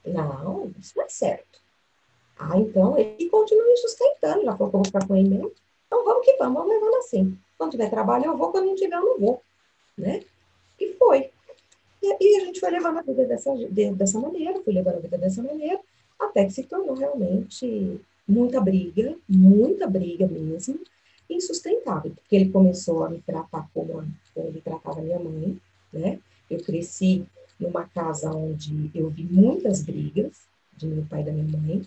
Não, isso não é certo. Ah, então ele continua me sustentando, já falou que eu vou ficar com ele mesmo. Então vamos que vamos, vamos levando assim. Quando tiver trabalho eu vou, quando não tiver eu não vou. Né? E foi. E, e a gente foi levando a vida dessa, de, dessa maneira, fui levando a vida dessa maneira, até que se tornou realmente muita briga, muita briga mesmo insustentável, porque ele começou a me tratar como, como ele tratava minha mãe, né? Eu cresci numa casa onde eu vi muitas brigas de meu pai e da minha mãe.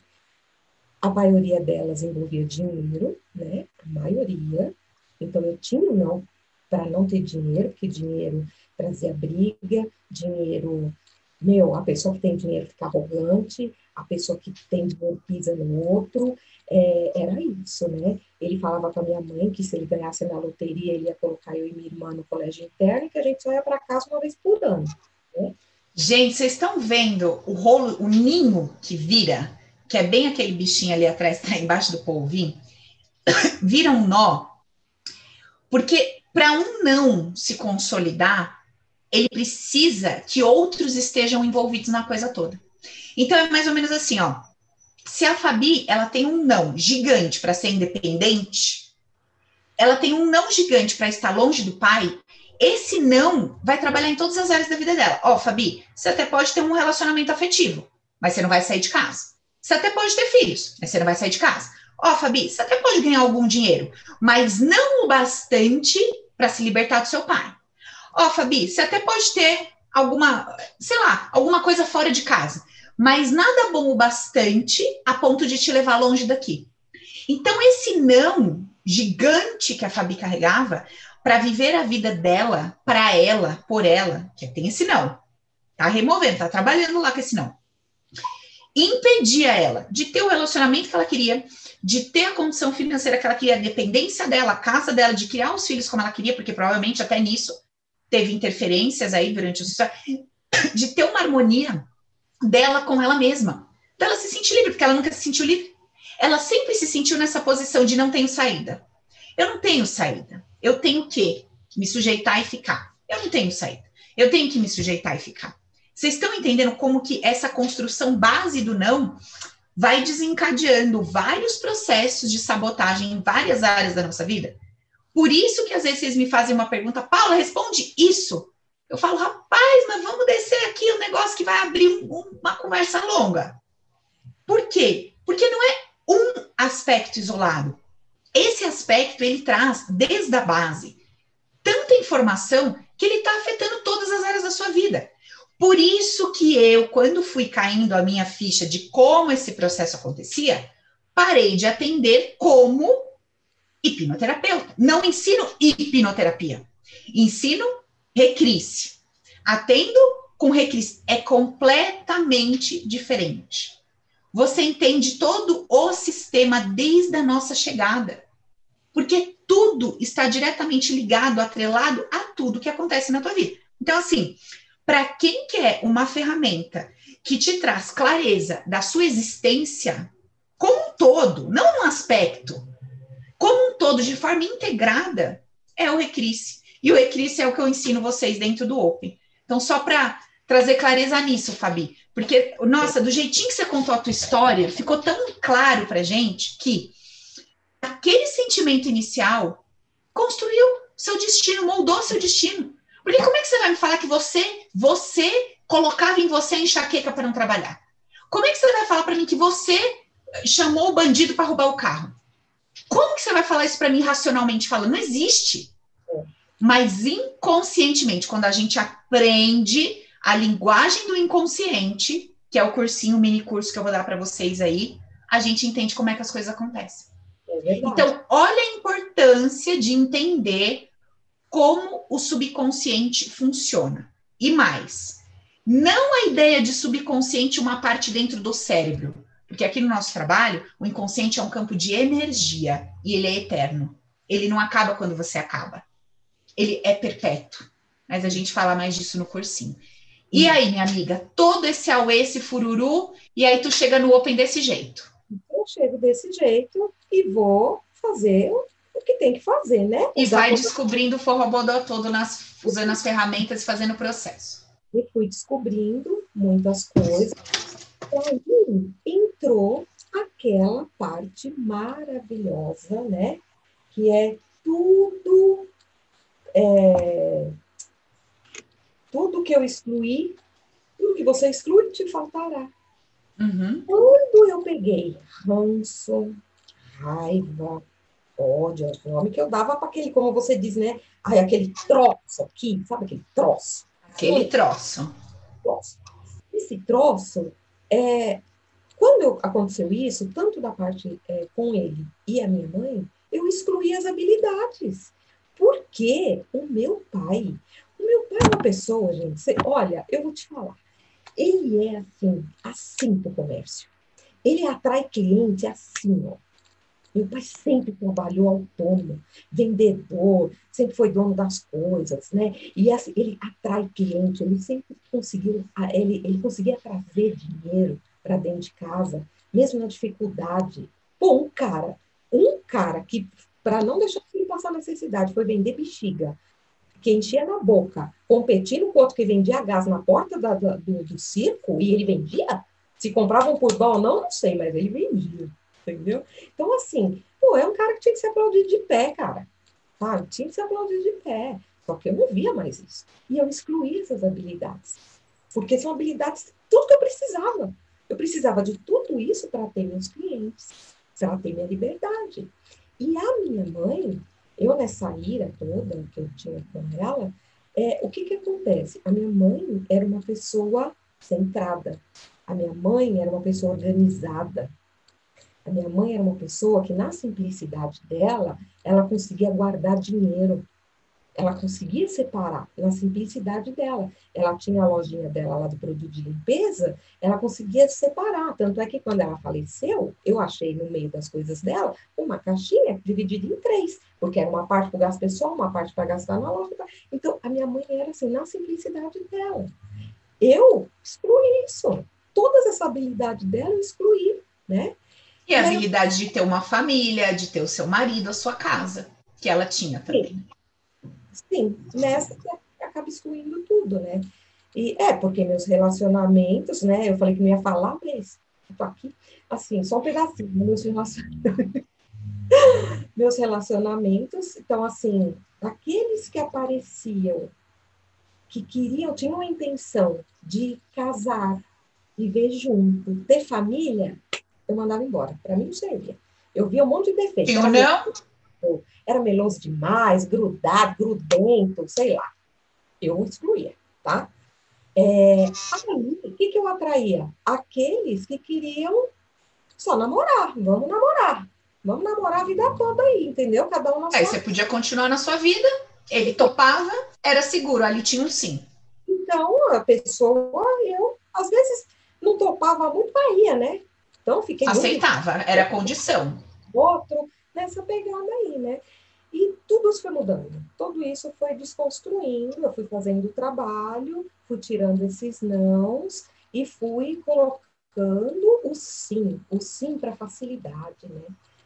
A maioria delas envolvia dinheiro, né? A maioria. Então eu tinha não para não ter dinheiro, porque dinheiro trazia briga, dinheiro, meu, a pessoa que tem dinheiro fica arrogante, a pessoa que tem dinheiro pisa no outro, é, era isso, né? Ele falava com a minha mãe que se ele ganhasse na loteria, ele ia colocar eu e minha irmã no colégio interno e que a gente só ia para casa uma vez por ano. Né? Gente, vocês estão vendo o rolo, o ninho que vira, que é bem aquele bichinho ali atrás, tá embaixo do polvinho, vira um nó, porque para um não se consolidar, ele precisa que outros estejam envolvidos na coisa toda. Então é mais ou menos assim, ó se a Fabi ela tem um não gigante para ser independente, ela tem um não gigante para estar longe do pai, esse não vai trabalhar em todas as áreas da vida dela. Ó, Fabi, você até pode ter um relacionamento afetivo, mas você não vai sair de casa. Você até pode ter filhos, mas você não vai sair de casa. Ó, Fabi, você até pode ganhar algum dinheiro, mas não o bastante para se libertar do seu pai. Ó, oh, Fabi, você até pode ter alguma, sei lá, alguma coisa fora de casa, mas nada bom o bastante a ponto de te levar longe daqui. Então, esse não gigante que a Fabi carregava para viver a vida dela, para ela, por ela, que tem esse não, tá removendo, tá trabalhando lá com esse não, impedia ela de ter o relacionamento que ela queria, de ter a condição financeira que ela queria, a dependência dela, a casa dela, de criar os filhos como ela queria, porque provavelmente até nisso teve interferências aí durante o de ter uma harmonia dela com ela mesma. Dela se sentir livre, porque ela nunca se sentiu livre. Ela sempre se sentiu nessa posição de não tenho saída. Eu não tenho saída. Eu tenho que me sujeitar e ficar. Eu não tenho saída. Eu tenho que me sujeitar e ficar. Vocês estão entendendo como que essa construção base do não vai desencadeando vários processos de sabotagem em várias áreas da nossa vida? Por isso que às vezes vocês me fazem uma pergunta, Paula, responde isso. Eu falo, rapaz, mas vamos descer aqui o um negócio que vai abrir um, uma conversa longa. Por quê? Porque não é um aspecto isolado. Esse aspecto ele traz desde a base tanta informação que ele está afetando todas as áreas da sua vida. Por isso que eu, quando fui caindo a minha ficha de como esse processo acontecia, parei de atender como hipnoterapeuta. Não ensino hipnoterapia. Ensino recrisse. Atendo com recrisse é completamente diferente. Você entende todo o sistema desde a nossa chegada. Porque tudo está diretamente ligado, atrelado a tudo que acontece na tua vida. Então, assim, para quem quer uma ferramenta que te traz clareza da sua existência, como um todo, não num aspecto, como um todo, de forma integrada, é o Recrisse. E o Eclipse é o que eu ensino vocês dentro do Open. Então, só para trazer clareza nisso, Fabi, porque, nossa, do jeitinho que você contou a tua história, ficou tão claro para gente que aquele sentimento inicial construiu seu destino, moldou seu destino. Porque como é que você vai me falar que você, você colocava em você a enxaqueca para não trabalhar? Como é que você vai falar para mim que você chamou o bandido para roubar o carro? Como que você vai falar isso para mim racionalmente falando? Não existe. Mas inconscientemente, quando a gente aprende a linguagem do inconsciente, que é o cursinho, o mini curso que eu vou dar para vocês aí, a gente entende como é que as coisas acontecem. É então, olha a importância de entender como o subconsciente funciona. E mais, não a ideia de subconsciente uma parte dentro do cérebro, porque aqui no nosso trabalho, o inconsciente é um campo de energia e ele é eterno. Ele não acaba quando você acaba. Ele é perpétuo. Mas a gente fala mais disso no cursinho. E aí, minha amiga, todo esse auê, esse fururu, e aí tu chega no Open desse jeito. Eu chego desse jeito e vou fazer o que tem que fazer, né? E Usar vai descobrindo o forrobodó todo nas, usando as ferramentas e fazendo o processo. E fui descobrindo muitas coisas. Aí entrou aquela parte maravilhosa, né? Que é tudo é, tudo que eu excluí, tudo que você exclui, te faltará. Uhum. Quando eu peguei ranço, raiva, ódio, o nome que eu dava para aquele, como você diz, né? Ai, aquele troço aqui, sabe aquele troço? Aquele troço. troço. Esse troço, é, quando eu, aconteceu isso, tanto da parte é, com ele e a minha mãe, eu excluí as habilidades. Porque o meu pai, o meu pai é uma pessoa, gente, você, olha, eu vou te falar, ele é assim, assim para o comércio. Ele atrai cliente assim, ó. Meu pai sempre trabalhou autônomo, vendedor, sempre foi dono das coisas, né? E assim, ele atrai cliente, ele sempre conseguiu, ele, ele conseguia trazer dinheiro para dentro de casa, mesmo na dificuldade. Pô, um cara, um cara que, para não deixar ele passar necessidade, foi vender bexiga, que enchia na boca, competindo com outro que vendia gás na porta da, da, do, do circo, e ele vendia? Se compravam por dó ou não, não sei, mas ele vendia entendeu? Então, assim, pô, é um cara que tinha que ser aplaudido de pé, cara. Sabe? Tinha que ser aplaudido de pé. Só que eu não via mais isso. E eu excluí essas habilidades. Porque são habilidades, tudo que eu precisava. Eu precisava de tudo isso para ter meus clientes, para ter minha liberdade. E a minha mãe, eu nessa ira toda que eu tinha com ela, é, o que que acontece? A minha mãe era uma pessoa centrada. A minha mãe era uma pessoa organizada. A minha mãe era uma pessoa que, na simplicidade dela, ela conseguia guardar dinheiro. Ela conseguia separar na simplicidade dela. Ela tinha a lojinha dela lá do produto de limpeza, ela conseguia separar. Tanto é que quando ela faleceu, eu achei no meio das coisas dela uma caixinha dividida em três, porque era uma parte para gasto pessoal, uma parte para gastar na loja. Então, a minha mãe era assim, na simplicidade dela. Eu excluí isso. Todas essa habilidade dela eu excluí, né? E a habilidade de ter uma família, de ter o seu marido, a sua casa, que ela tinha também. Sim, nessa que acaba excluindo tudo, né? E é, porque meus relacionamentos, né? Eu falei que não ia falar, mas tô aqui, assim, só um pedacinho, meus relacionamentos. meus relacionamentos, então, assim, aqueles que apareciam, que queriam, tinham a intenção de casar, viver junto, ter família, eu mandava embora. Para mim não servia. Eu via um monte de defeitos. Eu não? Era meloso demais, grudado, grudento, sei lá. Eu excluía, tá? É, aí, o que, que eu atraía? Aqueles que queriam só namorar. Vamos namorar. Vamos namorar a vida toda aí, entendeu? Cada um na Aí você podia continuar na sua vida, ele topava, era seguro, ali tinha um sim. Então, a pessoa, eu, às vezes, não topava muito, mas ia, né? Então, fiquei. Aceitava, muito... era condição. Outro, nessa pegada aí, né? E tudo isso foi mudando. Tudo isso foi desconstruindo. Eu fui fazendo o trabalho, fui tirando esses nãos e fui colocando o sim, o sim para facilidade, né?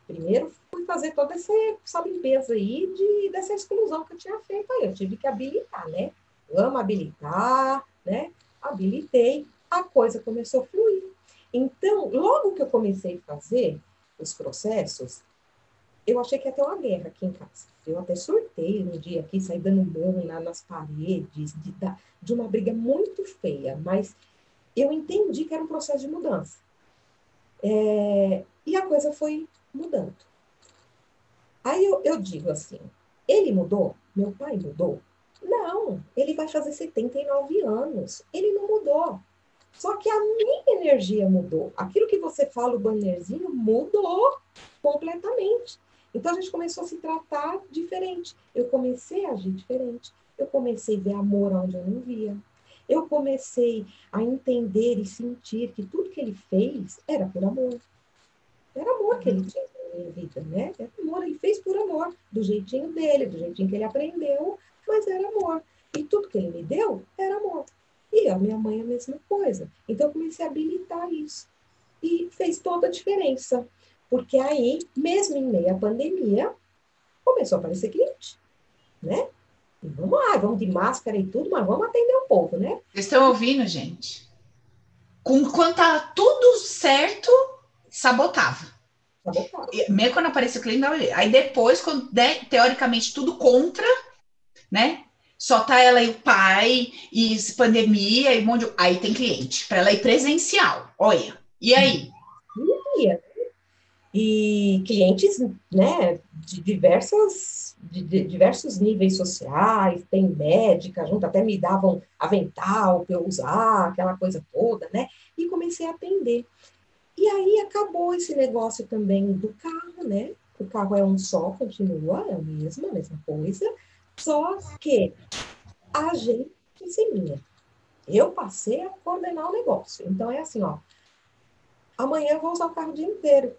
Primeiro fui fazer toda essa, essa limpeza aí de, dessa exclusão que eu tinha feito aí. Eu tive que habilitar, né? Amo habilitar, né? Habilitei, a coisa começou a fluir. Então, logo que eu comecei a fazer os processos, eu achei que ia ter uma guerra aqui em casa. Eu até surtei um dia aqui, saí dando mão lá nas paredes, de, de uma briga muito feia, mas eu entendi que era um processo de mudança. É, e a coisa foi mudando. Aí eu, eu digo assim: ele mudou? Meu pai mudou? Não, ele vai fazer 79 anos. Ele não mudou. Só que a minha energia mudou. Aquilo que você fala, o bannerzinho, mudou completamente. Então a gente começou a se tratar diferente. Eu comecei a agir diferente. Eu comecei a ver amor onde eu não via. Eu comecei a entender e sentir que tudo que ele fez era por amor. Era amor que ele tinha na minha vida, né? Era amor, ele fez por amor, do jeitinho dele, do jeitinho que ele aprendeu, mas era amor. E tudo que ele me deu era amor. E a minha mãe a mesma coisa. Então eu comecei a habilitar isso. E fez toda a diferença. Porque aí, mesmo em meio à pandemia, começou a aparecer cliente, né? E vamos lá, vamos de máscara e tudo, mas vamos atender o povo, né? Vocês estão ouvindo, gente? Com, quando tá tudo certo, sabotava. Sabotava. E, mesmo quando apareceu cliente, aí depois, quando né, teoricamente tudo contra, né? Só tá ela e o pai, e pandemia, e um monte de... Aí tem cliente, para ela ir presencial. Olha. E aí? e clientes né, de, diversas, de, de, diversos níveis sociais, tem médica junto, até me davam avental para eu usar, aquela coisa toda, né? E comecei a atender. E aí acabou esse negócio também do carro, né? O carro é um só, continua, é o mesmo, a mesma coisa, só que a gente minha. Eu passei a coordenar o negócio. Então é assim, ó. Amanhã eu vou usar o carro o dia inteiro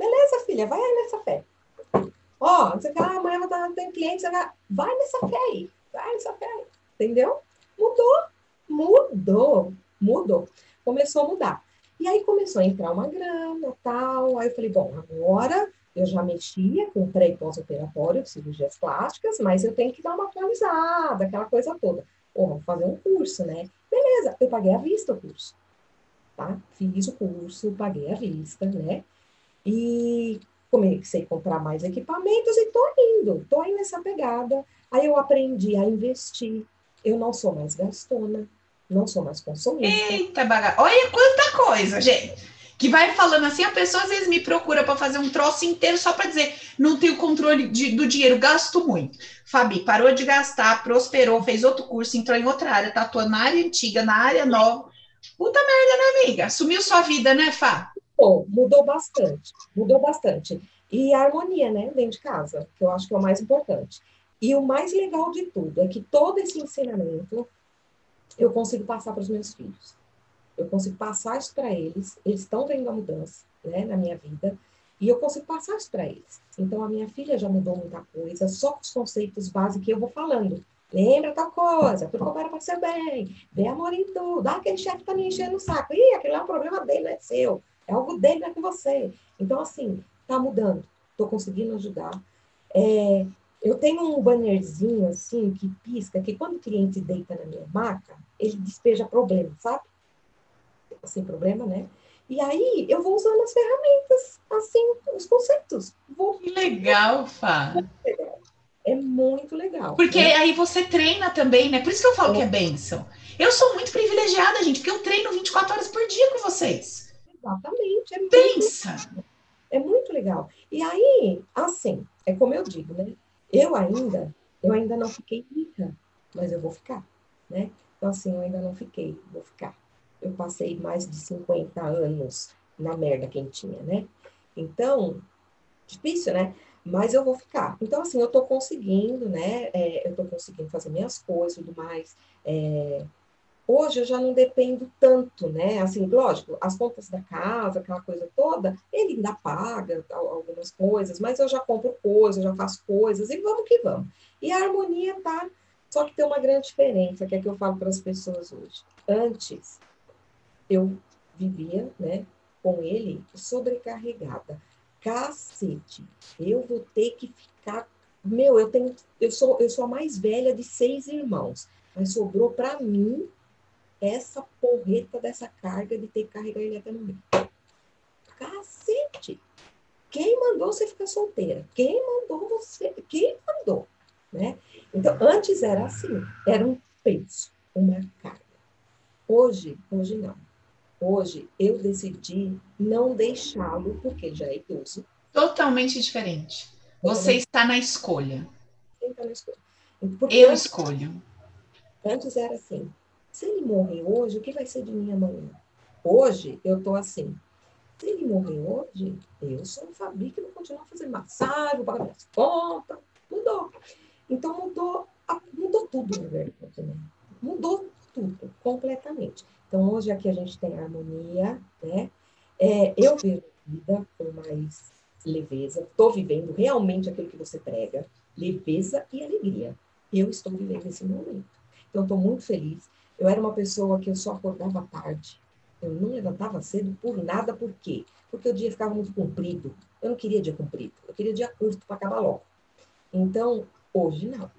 Beleza, filha, vai aí nessa fé. Ó, você quer, ah, amanhã eu tem cliente, você vai, vai nessa fé aí, vai nessa fé aí. Entendeu? Mudou, mudou, mudou. Começou a mudar. E aí começou a entrar uma grana, tal. Aí eu falei, bom, agora eu já mexia com pré e pós-operatório cirurgias plásticas, mas eu tenho que dar uma atualizada, aquela coisa toda. Pô, vou fazer um curso, né? Beleza, eu paguei à vista o curso. Tá? Fiz o curso, paguei à vista, né? E comecei a comprar mais equipamentos e tô indo, tô indo nessa pegada. Aí eu aprendi a investir. Eu não sou mais gastona, não sou mais consumista. Eita, baga... olha quanta coisa, gente. Que vai falando assim, a pessoa às vezes me procura para fazer um troço inteiro só para dizer, não tenho controle de, do dinheiro, gasto muito. Fabi parou de gastar, prosperou, fez outro curso, entrou em outra área, tá atuando na área antiga, na área nova. Puta merda, né, amiga? Sumiu sua vida, né, Fá? mudou, mudou bastante, mudou bastante. E a harmonia, né, dentro de casa, que eu acho que é o mais importante. E o mais legal de tudo é que todo esse ensinamento eu consigo passar para os meus filhos. Eu consigo passar isso para eles, eles estão vendo a mudança, né, na minha vida, e eu consigo passar isso para eles. Então, a minha filha já mudou muita coisa, só com os conceitos básicos que eu vou falando. Lembra tal coisa, tudo coopera para ser bem, vê amor em tudo. Ah, aquele chefe tá me enchendo o saco. Ih, aquele é um problema dele, não é seu. É algo dele, não é com você. Então, assim, tá mudando. Estou conseguindo ajudar. É, eu tenho um bannerzinho, assim, que pisca, que quando o cliente deita na minha maca, ele despeja problema, sabe? Sem problema, né? E aí, eu vou usando as ferramentas, assim, os conceitos. Vou... Que legal, Fá! É muito legal. Porque né? aí você treina também, né? Por isso que eu falo é. que é bênção. Eu sou muito privilegiada, gente, porque eu treino 24 horas por dia com vocês. Exatamente. É Pensa! Muito, é muito legal. E aí, assim, é como eu digo, né? Eu ainda, eu ainda não fiquei rica, mas eu vou ficar, né? Então, assim, eu ainda não fiquei, vou ficar. Eu passei mais de 50 anos na merda quentinha, né? Então, difícil, né? Mas eu vou ficar. Então, assim, eu tô conseguindo, né? É, eu tô conseguindo fazer minhas coisas e tudo mais. É, Hoje eu já não dependo tanto, né? Assim, lógico, as contas da casa, aquela coisa toda, ele ainda paga algumas coisas, mas eu já compro coisas, já faço coisas e vamos que vamos. E a harmonia tá, só que tem uma grande diferença, que é que eu falo para as pessoas hoje. Antes, eu vivia, né, com ele sobrecarregada. Cacete, eu vou ter que ficar meu, eu tenho, eu sou, eu sou a mais velha de seis irmãos, mas sobrou para mim essa porreta dessa carga de ter que carregar ele até no meio. Cacete! Quem mandou você ficar solteira? Quem mandou você? Quem mandou? Né? Então, antes era assim, era um peso, uma carga. Hoje, hoje não. Hoje eu decidi não deixá-lo porque já é idoso. Totalmente diferente. Você está na escolha. Está na escolha? Porque eu escolho. Antes era assim, Se ele morrer hoje, o que vai ser de mim amanhã? Hoje, eu tô assim. Se ele morrer hoje, eu sou um Fabi que vou continuar fazendo massagem, vou pagar minhas contas. Mudou. Então, mudou, mudou tudo. Né? Mudou tudo, completamente. Então, hoje aqui a gente tem harmonia, né? É, eu vejo a vida com mais leveza, estou vivendo realmente aquilo que você prega, leveza e alegria. Eu estou vivendo esse momento. Então, estou muito feliz. Eu era uma pessoa que eu só acordava tarde. Eu não levantava cedo por nada, por quê? Porque o dia ficava muito comprido. Eu não queria dia comprido, eu queria dia curto para acabar logo. Então, hoje não.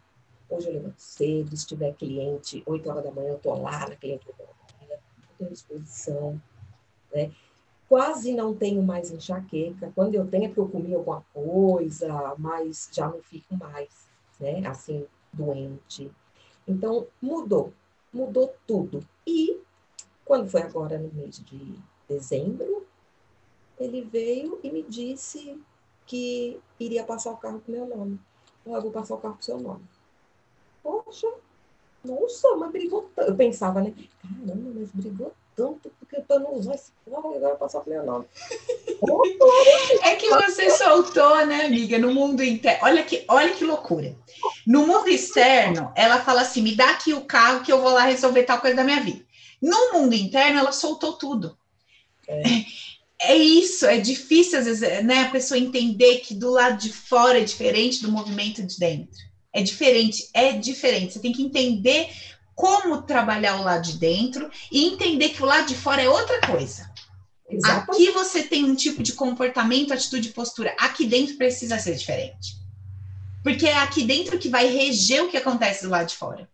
Hoje eu levanto cedo, se tiver cliente, 8 horas da manhã, eu estou lá na cliente, tenho exposição, né? Quase não tenho mais enxaqueca. Quando eu tenho é porque eu comi alguma coisa, mas já não fico mais, né? Assim, doente. Então, mudou. Mudou tudo. E quando foi agora no mês de dezembro, ele veio e me disse que iria passar o carro com meu nome. Eu vou passar o carro com seu nome. Poxa, nossa, mas brigou tanto. Eu pensava, né? Caramba, mas brigou tanto porque para não usar esse carro, agora passar nome. é que você soltou, né, amiga, no mundo interno. Olha que, olha que loucura. No mundo externo, ela fala assim: me dá aqui o carro que eu vou lá resolver tal coisa da minha vida. No mundo interno, ela soltou tudo. É. é isso, é difícil às vezes, né, a pessoa entender que do lado de fora é diferente do movimento de dentro. É diferente, é diferente. Você tem que entender como trabalhar o lado de dentro e entender que o lado de fora é outra coisa. Aqui você tem um tipo de comportamento, atitude e postura. Aqui dentro precisa ser diferente. Porque é aqui dentro que vai reger o que acontece do lado de fora.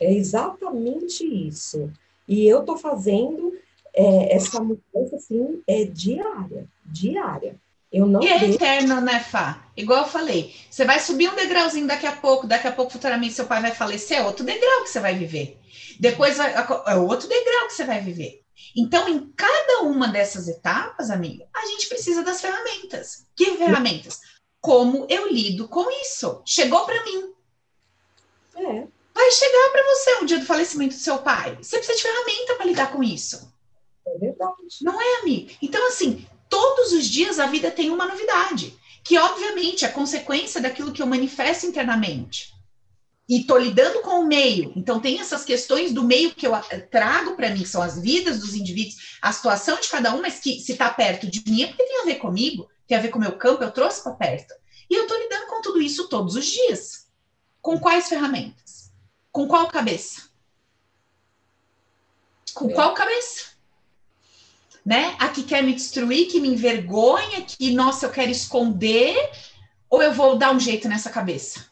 É exatamente isso. E eu estou fazendo é, essa mudança assim, é diária, diária. Eu não e é eterno, né, Fá? Igual eu falei, você vai subir um degrauzinho daqui a pouco, daqui a pouco futuramente seu pai vai falecer, é outro degrau que você vai viver. Depois vai, é outro degrau que você vai viver. Então, em cada uma dessas etapas, amiga, a gente precisa das ferramentas. Que ferramentas? Como eu lido com isso? Chegou para mim. É. Vai chegar para você um dia do falecimento do seu pai. Você precisa de ferramenta para lidar com isso. É verdade. Não é, amiga? Então, assim, todos os dias a vida tem uma novidade, que obviamente é consequência daquilo que eu manifesto internamente. E estou lidando com o meio. Então, tem essas questões do meio que eu trago para mim, que são as vidas dos indivíduos, a situação de cada um, mas que se está perto de mim é porque tem a ver comigo, tem a ver com o meu campo, eu trouxe para perto. E eu estou lidando com tudo isso todos os dias. Com quais ferramentas? Com qual cabeça? Com qual cabeça? Né? A que quer me destruir, que me envergonha, que, nossa, eu quero esconder, ou eu vou dar um jeito nessa cabeça?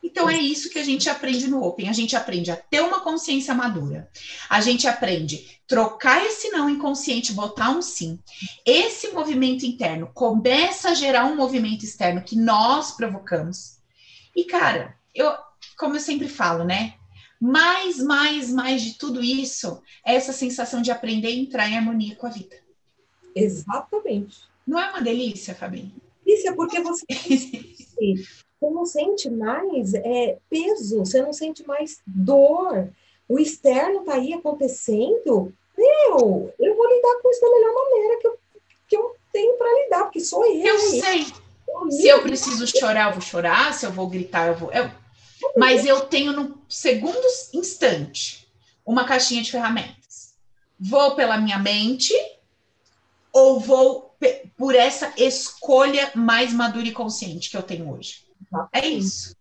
Então é isso que a gente aprende no Open. A gente aprende a ter uma consciência madura. A gente aprende trocar esse não inconsciente, botar um sim. Esse movimento interno começa a gerar um movimento externo que nós provocamos. E cara, eu, como eu sempre falo, né? Mais, mais, mais de tudo isso é essa sensação de aprender a entrar em harmonia com a vida. Exatamente. Não é uma delícia, Fabi? Delícia, porque você, você não sente mais é, peso, você não sente mais dor. O externo está aí acontecendo. Meu, eu vou lidar com isso da melhor maneira que eu, que eu tenho para lidar, porque sou eu. Eu sei. Se eu preciso chorar, eu vou chorar. Se eu vou gritar, eu vou. Eu, mas eu tenho no segundo instante uma caixinha de ferramentas. Vou pela minha mente ou vou por essa escolha mais madura e consciente que eu tenho hoje. É isso.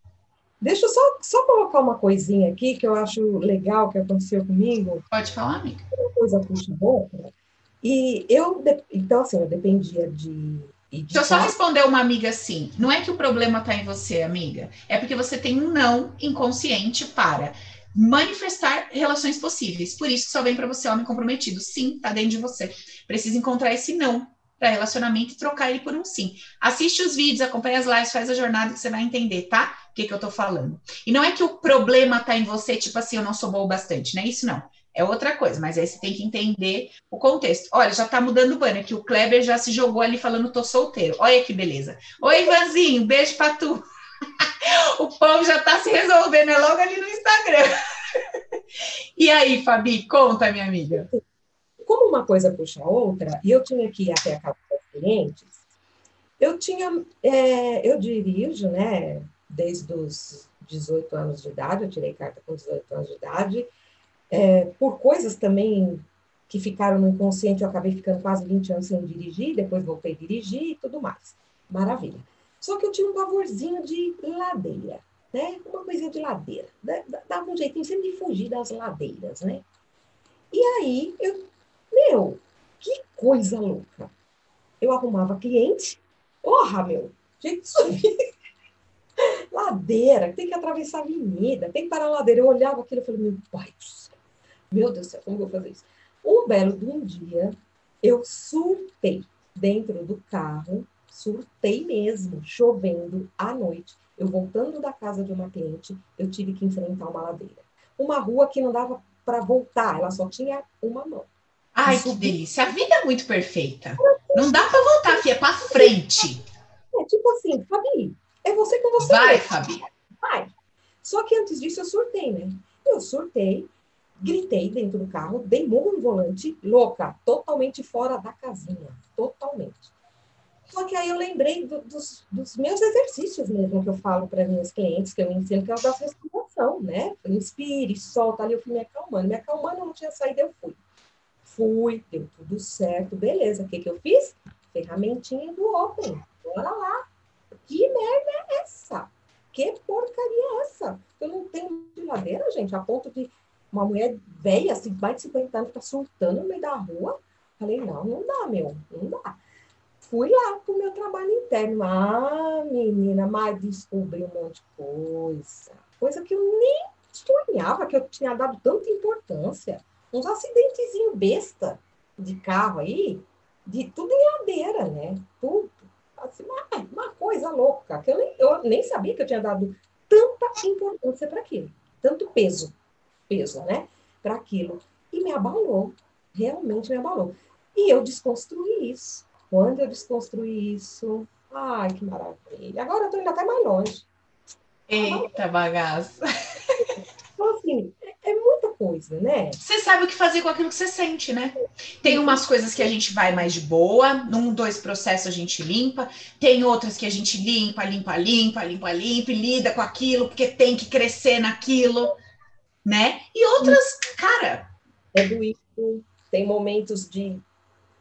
Deixa eu só, só colocar uma coisinha aqui que eu acho legal que aconteceu comigo. Pode falar, amiga. Uma coisa puxa outra. E eu, então, assim, eu dependia de Deixa eu só responder uma amiga assim. Não é que o problema está em você, amiga. É porque você tem um não inconsciente para manifestar relações possíveis. Por isso que só vem para você homem comprometido. Sim, tá dentro de você. Precisa encontrar esse não para relacionamento e trocar ele por um sim. Assiste os vídeos, acompanha as lives, faz a jornada que você vai entender, tá? O que, que eu tô falando. E não é que o problema tá em você, tipo assim, eu não sou boa o bastante, não é isso não é outra coisa, mas aí você tem que entender o contexto. Olha, já tá mudando o banner, que o Kleber já se jogou ali falando tô solteiro. Olha que beleza. Oi, Ivanzinho, beijo pra tu. o povo já tá se resolvendo, é logo ali no Instagram. E aí, Fabi, conta, minha amiga. Como uma coisa puxa a outra, e eu tinha que ir até a casa dos clientes, eu tinha, é, eu dirijo, né, desde os 18 anos de idade, eu tirei carta com 18 anos de idade, é, por coisas também que ficaram no inconsciente, eu acabei ficando quase 20 anos sem dirigir, depois voltei a dirigir e tudo mais. Maravilha. Só que eu tinha um pavorzinho de ladeira, né? Uma coisinha de ladeira. Dava um jeitinho sempre de fugir das ladeiras, né? E aí, eu, meu, que coisa louca. Eu arrumava cliente, porra, meu, gente, subir ladeira, tem que atravessar a avenida, tem que parar na ladeira. Eu olhava aquilo e falei, meu pai do céu, meu Deus do céu, como eu vou fazer isso? Um belo de um dia, eu surtei dentro do carro, surtei mesmo, chovendo à noite. Eu voltando da casa de uma cliente, eu tive que enfrentar uma ladeira. Uma rua que não dava para voltar, ela só tinha uma mão. Ai, que delícia. A vida é muito perfeita. Não dá para voltar, filha, é para frente. É tipo assim, Fabi, é você com você. Vai, mesmo. Fabi. Vai. Só que antes disso eu surtei, né? Eu surtei, gritei dentro do carro, dei murro no volante, louca, totalmente fora da casinha. Totalmente. Só que aí eu lembrei do, dos, dos, meus exercícios mesmo que eu falo para minhas clientes, que eu ensino, que é o da respiração, né? Inspire, solta ali, eu fui me acalmando. Me acalmando, eu não tinha saído, eu fui. Fui, deu tudo certo, beleza. O que, que eu fiz? Ferramentinha do Open. Bora lá. Que merda é essa? Que porcaria é essa? Eu não tenho geladeira, gente, a ponto de uma mulher velha, assim, mais de 50 anos, tá surtando no meio da rua. Falei, não, não dá, meu, não dá fui lá para o meu trabalho interno. Ah, menina, mas descobri um monte de coisa. Coisa que eu nem sonhava que eu tinha dado tanta importância. Uns acidentezinhos besta de carro aí, de tudo em ladeira, né? Tudo. Assim, uma, uma coisa louca, que eu nem, eu nem sabia que eu tinha dado tanta importância para aquilo, tanto peso, peso, né? Para aquilo. E me abalou, realmente me abalou. E eu desconstruí isso. Quando eu desconstruí isso, ai, que maravilha. Agora eu estou indo até mais longe. Eita bagaça. Então, assim, é, é muita coisa, né? Você sabe o que fazer com aquilo que você sente, né? Tem umas coisas que a gente vai mais de boa, num, dois processos a gente limpa, tem outras que a gente limpa, limpa, limpa, limpa, limpa, e lida com aquilo, porque tem que crescer naquilo, né? E outras, cara. É doído, tem momentos de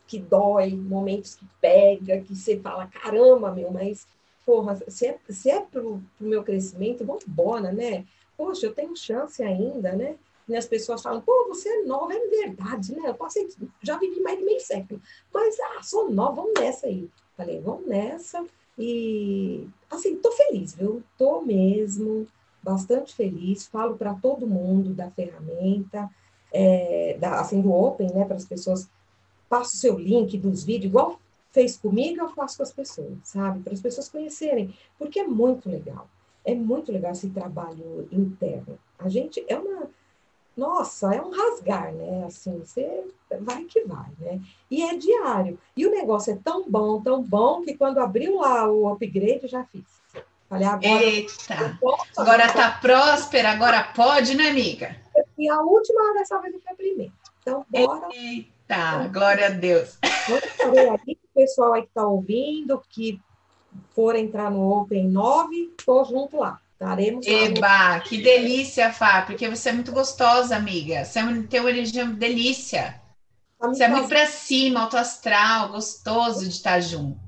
que dói, momentos que pega, que você fala, caramba, meu, mas, porra, se é, se é pro, pro meu crescimento, vamos embora, né? Poxa, eu tenho chance ainda, né? E as pessoas falam, pô, você é nova, é verdade, né? Eu passei, já vivi mais de meio século, mas, ah, sou nova, vamos nessa aí. Falei, vamos nessa. E, assim, tô feliz, viu? Tô mesmo, bastante feliz. Falo para todo mundo da ferramenta, é, da, assim, do Open, né? Para as pessoas passo o seu link dos vídeos, igual fez comigo, eu faço com as pessoas, sabe? Para as pessoas conhecerem, porque é muito legal. É muito legal esse trabalho interno. A gente é uma. Nossa, é um rasgar, né? Assim, você vai que vai, né? E é diário. E o negócio é tão bom, tão bom, que quando abriu lá o upgrade, já fiz. Falei, agora. Eita! Agora tá próspera, agora pode, né, amiga? E a última dessa vez foi a primeira. Então, bora. Eita. Tá, glória a Deus. Aí, o pessoal aí que está ouvindo, que for entrar no Open 9, estou junto lá. Estaremos Eba, que delícia, Fá, porque você é muito gostosa, amiga. Você é tem uma energia delícia. Tá você é muito para cima, alto astral, gostoso de estar junto.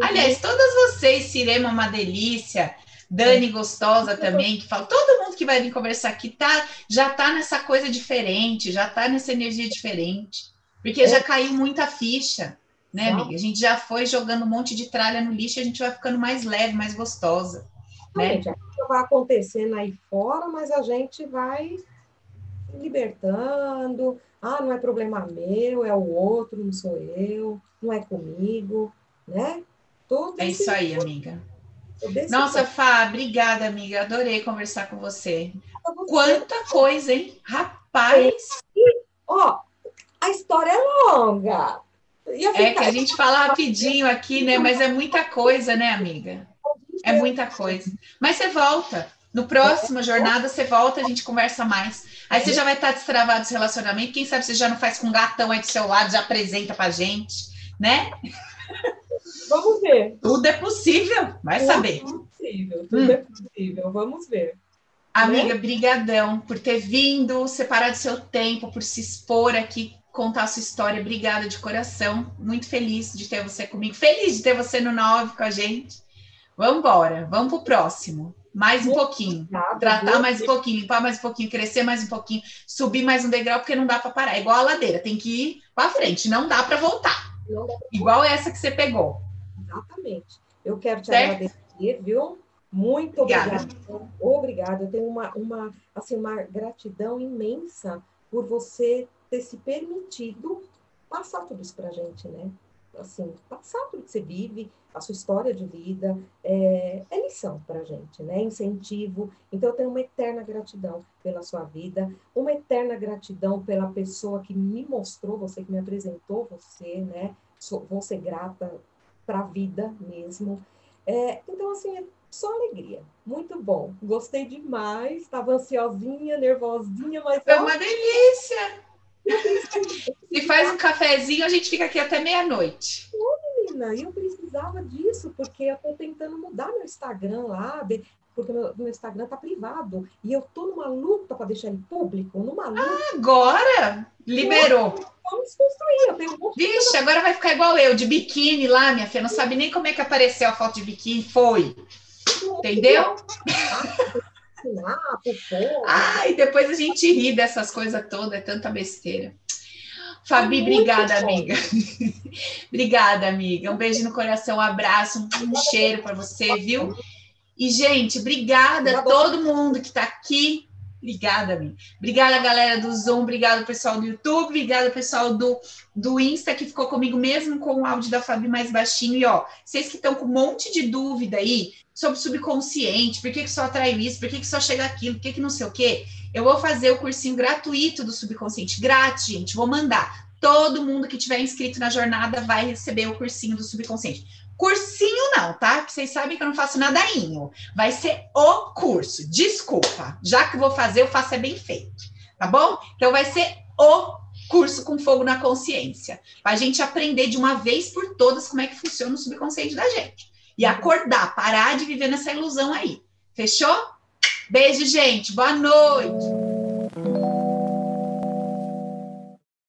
Aliás, todas vocês, Sirema, uma delícia. Dani gostosa também, que fala, todo mundo que vai vir conversar aqui tá, já tá nessa coisa diferente, já tá nessa energia diferente. Porque é. já caiu muita ficha, né, amiga? A gente já foi jogando um monte de tralha no lixo a gente vai ficando mais leve, mais gostosa. Né? Gente, vai acontecendo aí fora, mas a gente vai libertando. Ah, não é problema meu, é o outro, não sou eu, não é comigo, né? Tudo é isso aí, amiga. Nossa, Fá, obrigada, amiga. Adorei conversar com você. Quanta coisa, hein? Rapaz! Ó, a história é longa. É que a gente fala rapidinho aqui, né? Mas é muita coisa, né, amiga? É muita coisa. Mas você volta. No próximo jornada você volta, a gente conversa mais. Aí você já vai estar destravado desse relacionamento. Quem sabe você já não faz com um gatão aí do seu lado, já apresenta pra gente, né? Vamos ver. Tudo é possível, vai tudo saber. Tudo é possível, tudo hum. é possível. Vamos ver. Amiga, né? brigadão por ter vindo, separar seu tempo, por se expor aqui, contar a sua história. Obrigada de coração. Muito feliz de ter você comigo. Feliz de ter você no 9 com a gente. Vamos embora, vamos pro próximo. Mais um pouquinho. Tratar mais um pouquinho, limpar mais um pouquinho, crescer mais um pouquinho, subir mais um degrau, porque não dá para parar. É igual a ladeira, tem que ir para frente, não dá para voltar. Igual essa que você pegou. Exatamente. Eu quero te certo? agradecer, viu? Muito obrigada. Obrigada. Eu tenho uma, uma, assim, uma gratidão imensa por você ter se permitido passar tudo isso para a gente, né? Assim, passar tudo que você vive, a sua história de vida, é, é lição para a gente, né? Incentivo. Então, eu tenho uma eterna gratidão pela sua vida, uma eterna gratidão pela pessoa que me mostrou você, que me apresentou você, né? Sou, vou ser grata para a vida mesmo. É, então, assim, é só alegria. Muito bom. Gostei demais. Estava ansiosinha, nervosinha, mas. É uma delícia! Se faz um cafezinho, a gente fica aqui até meia-noite. menina, eu precisava disso, porque eu estou tentando mudar meu Instagram lá, porque meu, meu Instagram tá privado. E eu tô numa luta para deixar ele público, numa luta. Ah, agora? Liberou. Vamos construir. Eu tenho um Vixe, agora vai ficar igual eu, de biquíni lá, minha filha. Não sabe nem como é que apareceu a foto de biquíni. Foi. Entendeu? Ah, e depois a gente ri dessas coisas todas, é tanta besteira. Fabi, obrigada, amiga. obrigada, amiga. Um beijo no coração, um abraço, um cheiro para você, viu? E, gente, obrigada a todo mundo que está aqui Obrigada, amiga. Obrigada, galera do Zoom. Obrigada, pessoal do YouTube. Obrigada, pessoal do, do Insta, que ficou comigo mesmo com o áudio da Fabi mais baixinho. E, ó, vocês que estão com um monte de dúvida aí sobre subconsciente, por que, que só atraiu isso, por que, que só chega aquilo, por que, que não sei o quê, eu vou fazer o cursinho gratuito do subconsciente. Grátis, gente. Vou mandar. Todo mundo que tiver inscrito na jornada vai receber o cursinho do subconsciente. Cursinho não, tá? Porque vocês sabem que eu não faço nadainho. Vai ser o curso. Desculpa. Já que vou fazer, eu faço é bem feito. Tá bom? Então vai ser o curso com fogo na consciência. Pra gente aprender de uma vez por todas como é que funciona o subconsciente da gente. E acordar, parar de viver nessa ilusão aí. Fechou? Beijo, gente. Boa noite.